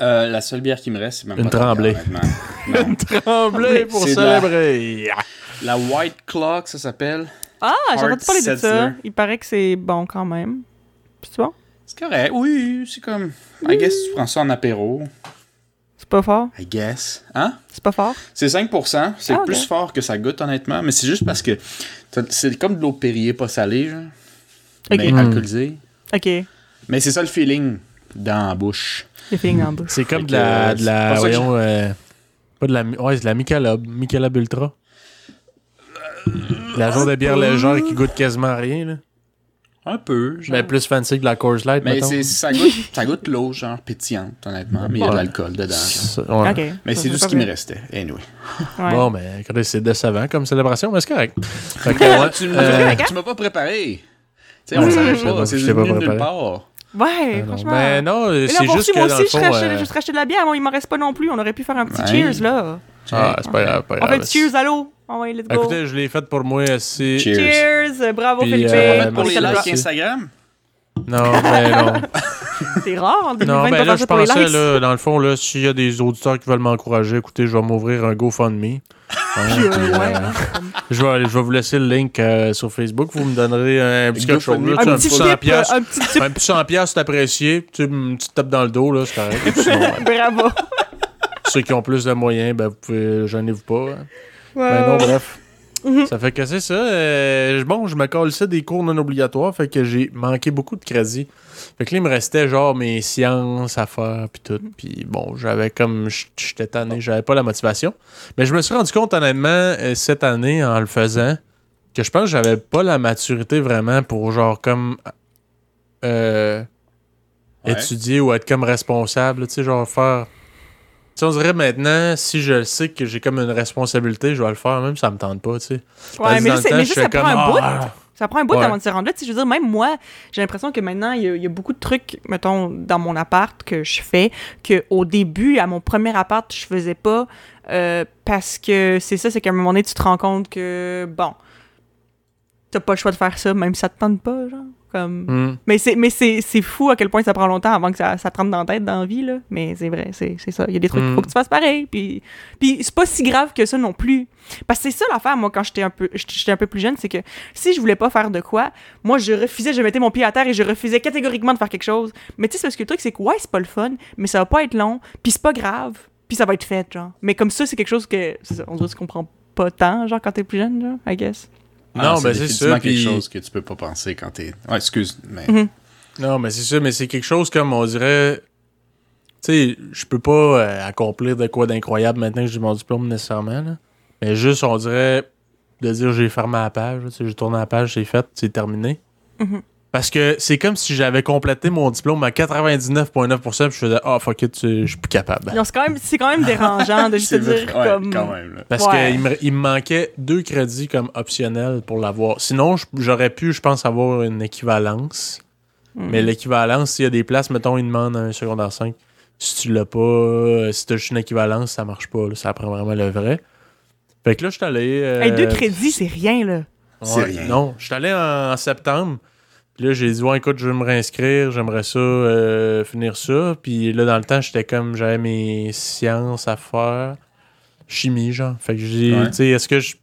Euh, la seule bière qui me reste, c'est même Une pas honnêtement. Non. Tremblay pour de la- célébrer. La White Clock, ça s'appelle. Ah, j'ai entendu parler de ça. Il paraît que c'est bon quand même. C'est bon? C'est correct. Oui, c'est comme. I guess tu prends ça en apéro. C'est pas fort? I guess. Hein? C'est pas fort? C'est 5%. C'est Ah, plus fort que ça goûte, honnêtement. Mais c'est juste parce que c'est comme de l'eau Perrier pas salée, genre. Ok. Mais Mm. alcoolisée. Ok. Mais c'est ça le feeling dans la bouche. Le feeling en bouche. C'est comme de la. De la voyons, euh, pas de la. Ouais, c'est de la Michelob. Michelob Ultra. La genre de bière légère qui goûte quasiment à rien, là. Un peu. Genre. Mais plus fancy que de la Coors Light, Mais c'est, ça goûte, ça goûte l'eau, genre pétillante, honnêtement. Mais il y a de l'alcool dedans. ouais. Mais c'est tout ce qui me restait. Anyway. Ouais. Bon, mais quand c'est décevant comme célébration, mais c'est correct. Fait que, Ouais, ouais, tu, euh, m'as, tu m'as pas préparé. Tu sais, on savait pas-. C'est venu de nulle part. Ouais, non, franchement. mais non, Mais là, c'est juste si, que moi aussi, je acheté- euh, je de la bière. Moi, il m'en reste pas non plus. On aurait pu faire un petit Ouais. cheers, là. Ah, c'est pas grave, pas On grave. fait un cheers à l'eau. Ah ouais, let's go. Écoutez, je l'ai fait pour moi aussi. Cheers. Cheers. Bravo, Puis, Philippe. euh, Pour les likes. Instagram? Non, mais non. C'est rare en 2020 Non, de ben là, je pensais, là, dans le fond, là, s'il y a des auditeurs qui veulent m'encourager, écoutez, je vais m'ouvrir un GoFundMe. Hein, Puis, euh, ouais, euh, je, vais, je vais vous laisser le link euh, sur Facebook. Vous me donnerez un petit quelque chose. Là, Un petit petit tip, 100 piastres. un petit tip. Un petit 100 piastres, c'est apprécié. Tu sais, une petite tape dans le dos, là, c'est correct. Bravo. ceux qui ont plus de moyens, ben, vous pouvez, gênez-vous pas. hein. Ben non, bref. Mhm. Ça fait que c'est ça. euh, bon, je me colle ça des cours non obligatoires, fait que j'ai manqué beaucoup de crédit. Fait que là, il me restait genre mes sciences à faire, puis tout. Puis bon, j'avais comme. J'étais tanné, j'avais pas la motivation. Mais je me suis rendu compte, honnêtement, euh, cette année, en le faisant, que je pense que j'avais pas la maturité vraiment pour genre comme. euh, Ouais. étudier ou être comme responsable, tu sais, genre faire. On dirait maintenant, si je le sais que j'ai comme une responsabilité, je vais le faire, même si ça me tente pas, tu sais. Ouais, que mais c'est- temps, mais je ça, prend comme, un bout. ah, Ça prend un bout Ouais. avant de se rendre là. Tu sais, je veux dire, même moi, j'ai l'impression que maintenant, il y, a, il y a beaucoup de trucs, mettons, dans mon appart que je fais, qu'au début, à mon premier appart, je faisais pas. euh, parce que c'est ça, c'est qu'à un moment donné, tu te rends compte que, bon, t'as pas le choix de faire ça, même si ça te tente pas, genre. Comme... Hmm. Mais c'est mais c'est c'est fou à quel point ça prend longtemps avant que ça, ça te rentre dans la tête dans la vie là. Mais c'est vrai c'est c'est ça. Il y a des trucs qu'il Mm. faut que tu fasses pareil. Puis puis c'est pas si grave que ça non plus. Parce que c'est ça l'affaire moi quand j'étais un peu j'étais un peu plus jeune c'est que si je voulais pas faire de quoi moi je refusais je mettais mon pied à terre et je refusais catégoriquement de faire quelque chose. Mais tu sais parce que le truc c'est que ouais c'est pas le fun mais ça va pas être long puis c'est pas grave puis ça va être fait genre. Mais comme ça c'est quelque chose que ça, on tu comprends pas tant genre quand t'es plus jeune genre I guess Non, Ah, ben c'est définitivement ça. quelque puis- chose que tu peux pas penser quand t'es. Ouais, excuse, mais. Mhm. Non, mais c'est ça, mais c'est quelque chose comme on dirait. Tu sais, je peux pas euh, accomplir de quoi d'incroyable maintenant que j'ai mon diplôme nécessairement. Là. Mais juste, on dirait de dire j'ai fermé la page. là, tu sais, J'ai tourné la page, c'est fait, c'est terminé. Mhm. Parce que c'est comme si j'avais complété mon diplôme à 99,9% puis je faisais Ah, fuck it, je suis plus capable. Non, c'est quand même c'est quand même dérangeant de juste vrai, dire ouais, comme quand même. Là. Parce Ouais. qu'il me, il me manquait deux crédits comme optionnels pour l'avoir. Sinon, j'aurais pu, je pense, avoir une équivalence. Hmm. Mais l'équivalence, s'il y a des places, mettons, ils demandent un secondaire 5. Si tu l'as pas, euh, si t'as juste une équivalence, ça marche pas. là. ça prend vraiment le vrai. Fait que là, je suis allé. euh, Hey, deux crédits, c'est rien, là. C'est rien. Non, je suis allé en, en septembre. Puis là, j'ai dit, ouais, écoute, je vais me réinscrire. J'aimerais ça, euh, finir ça. Puis là, dans le temps, j'étais comme, j'avais mes sciences à faire. Chimie, genre. Fait que j'ai, Ouais. tu sais, est-ce que je.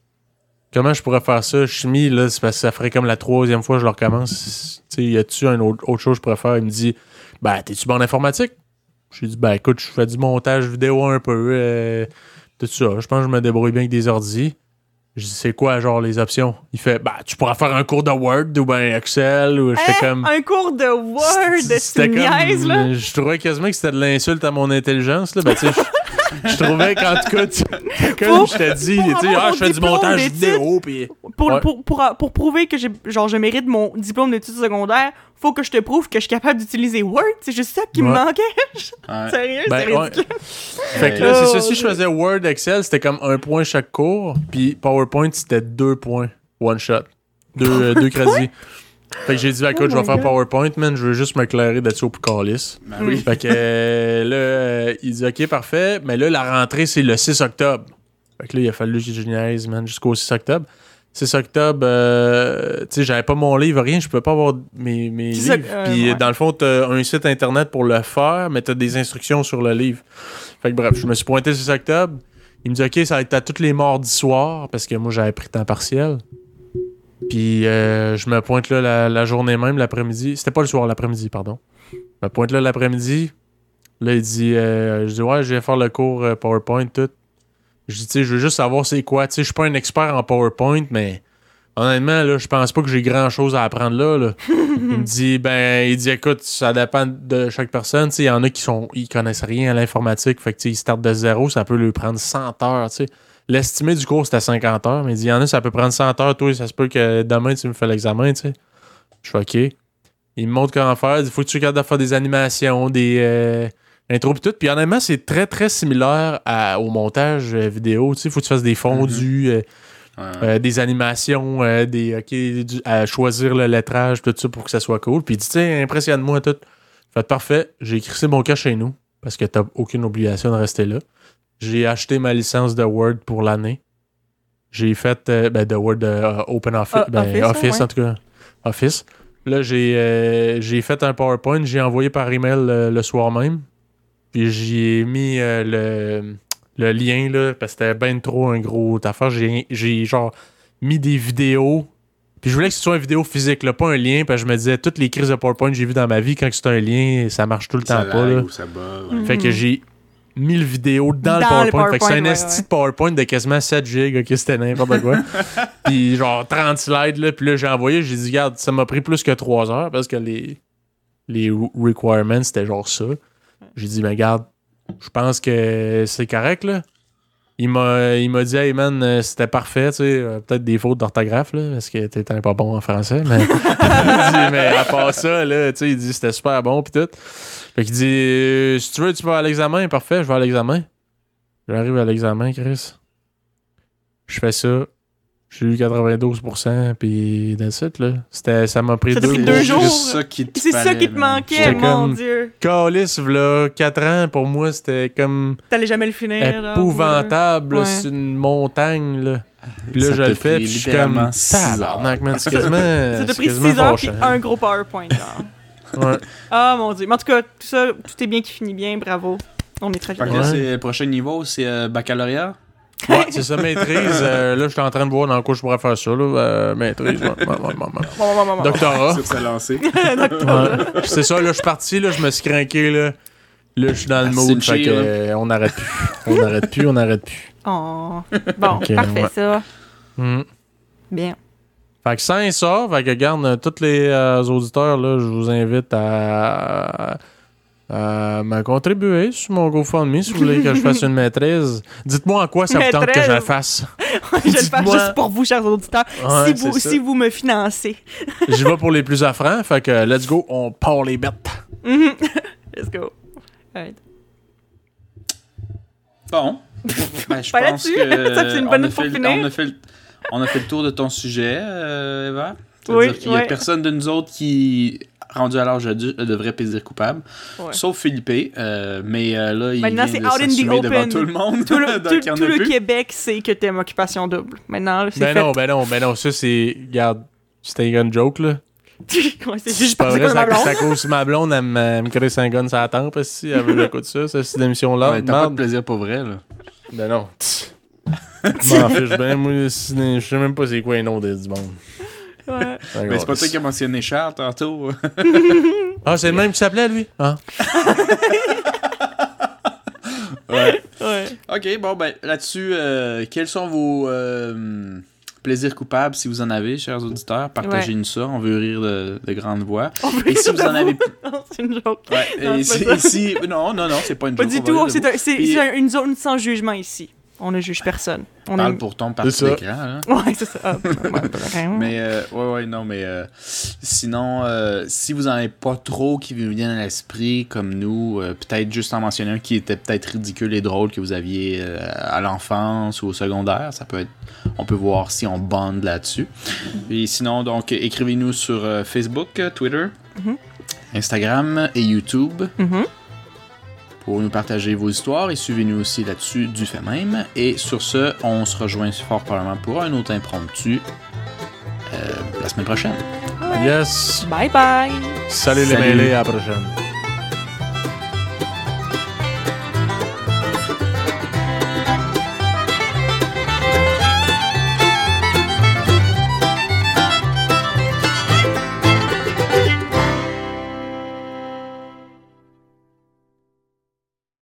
Comment je pourrais faire ça? Chimie, là, c'est parce que ça ferait comme la troisième fois que je le recommence. Tu sais, y a-tu une autre, autre chose que je pourrais faire? Il me dit, ben, t'es-tu bon en informatique? J'ai dit, ben, écoute, je fais du montage vidéo un peu. euh, tout ça. Je pense que je me débrouille bien avec des ordis. Je dis, c'est quoi, genre, les options? Il fait, bah, tu pourras faire un cours de Word ou ben Excel ou j'étais Hein? comme. Un cours de Word, c'est niaise, là. Je trouvais quasiment que c'était de l'insulte à mon intelligence, là. Ben, tu sais, je, trouvais qu'en tout cas, tu- comme Pour- je t'ai dit, tu sais, ah, je fais du montage vidéo, puis. Pour, Ouais. pour, pour, pour prouver que j'ai, genre, je mérite mon diplôme d'études secondaires, faut que je te prouve que je suis capable d'utiliser Word. C'est juste ça qui me manquait. Ouais. Sérieux, Ben, c'est ouais. ridicule. Fait que là, c'est Oh, ça. Si je faisais Word, Excel, c'était comme un point chaque cours. Puis PowerPoint, c'était deux points. One shot. Deux, euh, deux crédits. Fait que j'ai dit, écoute, Oh je vais faire God. PowerPoint, man. Je veux juste m'éclairer d'être au plus calice. Ben oui. Fait que euh, là, euh, il dit, OK, parfait. Mais là, la rentrée, c'est le 6 octobre. Fait que là, il a fallu que je niaise, man, jusqu'au 6 octobre. 6 octobre, euh, tu sais, j'avais pas mon livre, rien, je peux pas avoir mes, mes livres. euh, Puis ouais. dans le fond, t'as un site internet pour le faire, mais t'as des instructions sur le livre. Fait que bref, je me suis pointé le 6 octobre. Il me dit, OK, ça va être à tous les mardis soirs, parce que moi, j'avais pris temps partiel. Puis euh, je me pointe là la, la journée même, l'après-midi. C'était pas le soir, l'après-midi, pardon. Je me pointe là l'après-midi. Là, il dit, euh, je dis, ouais, je vais faire le cours euh, PowerPoint, tout. Je dis, tu sais, je veux juste savoir c'est quoi. Tu sais, je suis pas un expert en PowerPoint, mais honnêtement, là, je pense pas que j'ai grand chose à apprendre là. là. il me dit, ben, il dit, écoute, ça dépend de chaque personne. Tu sais, il y en a qui sont, ils connaissent rien à l'informatique. Fait que, tu sais, ils startent de zéro, ça peut lui prendre 100 heures, tu sais. L'estimé du cours, c'était 50 heures, mais il dit, il y en a, ça peut prendre 100 heures. Toi, ça se peut que demain, tu me fais l'examen, tu sais. Je fais OK. Il me montre comment faire. Il faut que tu regardes à faire des animations, des euh, intros pis tout. Puis honnêtement, c'est très très similaire à- au montage euh, vidéo. Tu sais, faut que tu fasses des fondus, euh, Ouais. euh, des animations, euh, des du- à choisir le lettrage, tout ça pour que ça soit cool. Puis il dit, tu sais, impressionne-moi tout. Fait parfait. J'ai écrit mon cas chez nous parce que t'as aucune obligation de rester là. J'ai acheté ma licence de Word pour l'année. J'ai fait euh, ben, de Word euh, Open Office, Ah, ben, Office, Office, ouais. en tout cas. Office. Là, j'ai euh, j'ai fait un PowerPoint, j'ai envoyé par email euh, le soir même. Puis j'y ai mis euh, le, le lien, là, parce que c'était ben trop un gros affaire. J'ai j'ai genre mis des vidéos. Puis je voulais que ce soit une vidéo physique, là, pas un lien, parce que je me disais, toutes les crises de PowerPoint que j'ai vues dans ma vie, quand c'est un lien, ça marche tout le ça temps pas. Là. ou ça bat. ouais. Fait que j'ai mis le vidéo dans, le PowerPoint. le Fait que c'est un ouais, esti ouais. de PowerPoint de quasiment 7 gigs, ok, c'était n'importe quoi. puis genre 30 slides, là. Puis là, j'ai envoyé, j'ai dit, regarde, ça m'a pris plus que 3 heures parce que les, les re- requirements, c'était genre ça. J'ai dit, ben regarde, je pense que c'est correct, là. Il m'a, il m'a dit, hey man, euh, c'était parfait, tu sais, euh, peut-être des fautes d'orthographe, là, parce que t'étais pas bon en français, mais, il dit, mais à part ça, là, tu sais, il dit, c'était super bon, pis tout. Fait qu'il dit, euh, si tu veux, tu vas à l'examen, parfait, je vais à l'examen. J'arrive à l'examen, Chris. Je fais ça. J'ai eu 92%, puis that's it, là. C'était, ça m'a pris Ça deux, jours. juste ça qui te C'est ça qui te man. manquait, mon comme- Dieu. Calice, là, 4 ans, pour moi, c'était comme T'allais jamais le finir. épouvantable, là, Ouais. c'est une montagne, là. Puis là, Ça je le fais, puis je suis littéralement comme, six heures. tabarnak, man, c'est quasiment, Ça t'a pris quasiment 6 heures puis un gros PowerPoint. genre. Ouais. Ah mon dieu. Mais en tout cas, tout ça, tout est bien qui finit bien, bravo. On est très fiers. là, Ouais. c'est le prochain niveau, c'est euh, baccalauréat? Ouais, c'est ça, maîtrise. euh, là, je suis en train de voir dans quoi je pourrais faire ça, là. euh, maîtrise, ouais. Doctorat. Lancer. Ouais. C'est ça, là, je suis parti, là, je me suis craqué, là. Là, je suis dans le Ah, mood, c'est fait que, euh, on n'arrête plus. On n'arrête plus, on n'arrête plus. Oh. Bon, parfait ouais. ça. Hmm. Bien. Fait que sans ça, fait que garde euh, tous les euh, auditeurs, là, je vous invite à, à me contribuer sur mon GoFundMe si vous voulez que je fasse une maîtrise. Dites-moi en quoi ça vous tente que je la fasse. je le Dites-moi. juste pour vous, chers auditeurs. Ouais, si, vous, si vous me financez. J'y vais pour les plus offrants, fait que let's go, on part les bêtes. Mhm. Let's go. Alright. Bon. Ben, je Pas pense là-dessus. que Ça, c'est une on bonne a fait. On a fait le, on a fait le tour de ton sujet, euh, Eva. Oui, C'est-à-dire qu'il y a ouais. personne de nous autres qui, rendu à l'âge adulte, devrait plaisir coupable. Ouais. Sauf Philippe. euh, mais euh, là, il Maintenant, vient c'est de out in the s'assumer devant tout le monde. Tout le, tout- il tout le. Québec sait que t'aimes Occupation Double. Maintenant, c'est Ben fait. non, ben non, ben non, ça c'est. Regarde, c'était une joke, là. Ouais, c'est juste pas vrai, ça- à cause de ma blonde, elle me, crée un gun sur la tempe, si elle veut écouter ça, ça, c'est émission-là. Ouais, T'as pas de plaisir pour vrai, là. Ben non. Je m'en fiche bien, moi, je sais même pas c'est quoi les noms des- du monde. Ouais. Mais c'est pas toi qui as mentionné Charles tantôt. Ah, c'est le même qui s'appelait, lui? Ah. ouais. Ouais. Ok, bon, ben là-dessus, euh, quels sont vos euh, plaisirs coupables, si vous en avez, chers auditeurs? Partagez-nous ça, on veut rire de, de grande voix. On veut Et si vous en avez Non, c'est une joke. Ouais, Non, et si, pas et si- Non, non, non, c'est pas une Pas joke, du on va tout. un- c'est une zone sans jugement ici. On ne juge personne. On Parle est... pour ton parti ça. d'écran, hein. Ouais, c'est ça. Ah, ouais, vraiment. Mais, euh, ouais, ouais, non, mais euh, sinon, euh, si vous en avez pas trop qui vous viennent à l'esprit, comme nous, euh, peut-être juste en mentionner un qui était peut-être ridicule et drôle que vous aviez euh, à l'enfance ou au secondaire, ça peut être, on peut voir si on bande là-dessus. Et sinon, donc, écrivez-nous sur euh, Facebook, Twitter, Mhm. Instagram et YouTube Mhm. Pour nous partager vos histoires et suivez-nous aussi là-dessus du fait même. Et sur ce, on se rejoint fort probablement pour un autre impromptu euh, la semaine prochaine. Yes. Bye bye. Salut, les Salut. mêlés, à la prochaine.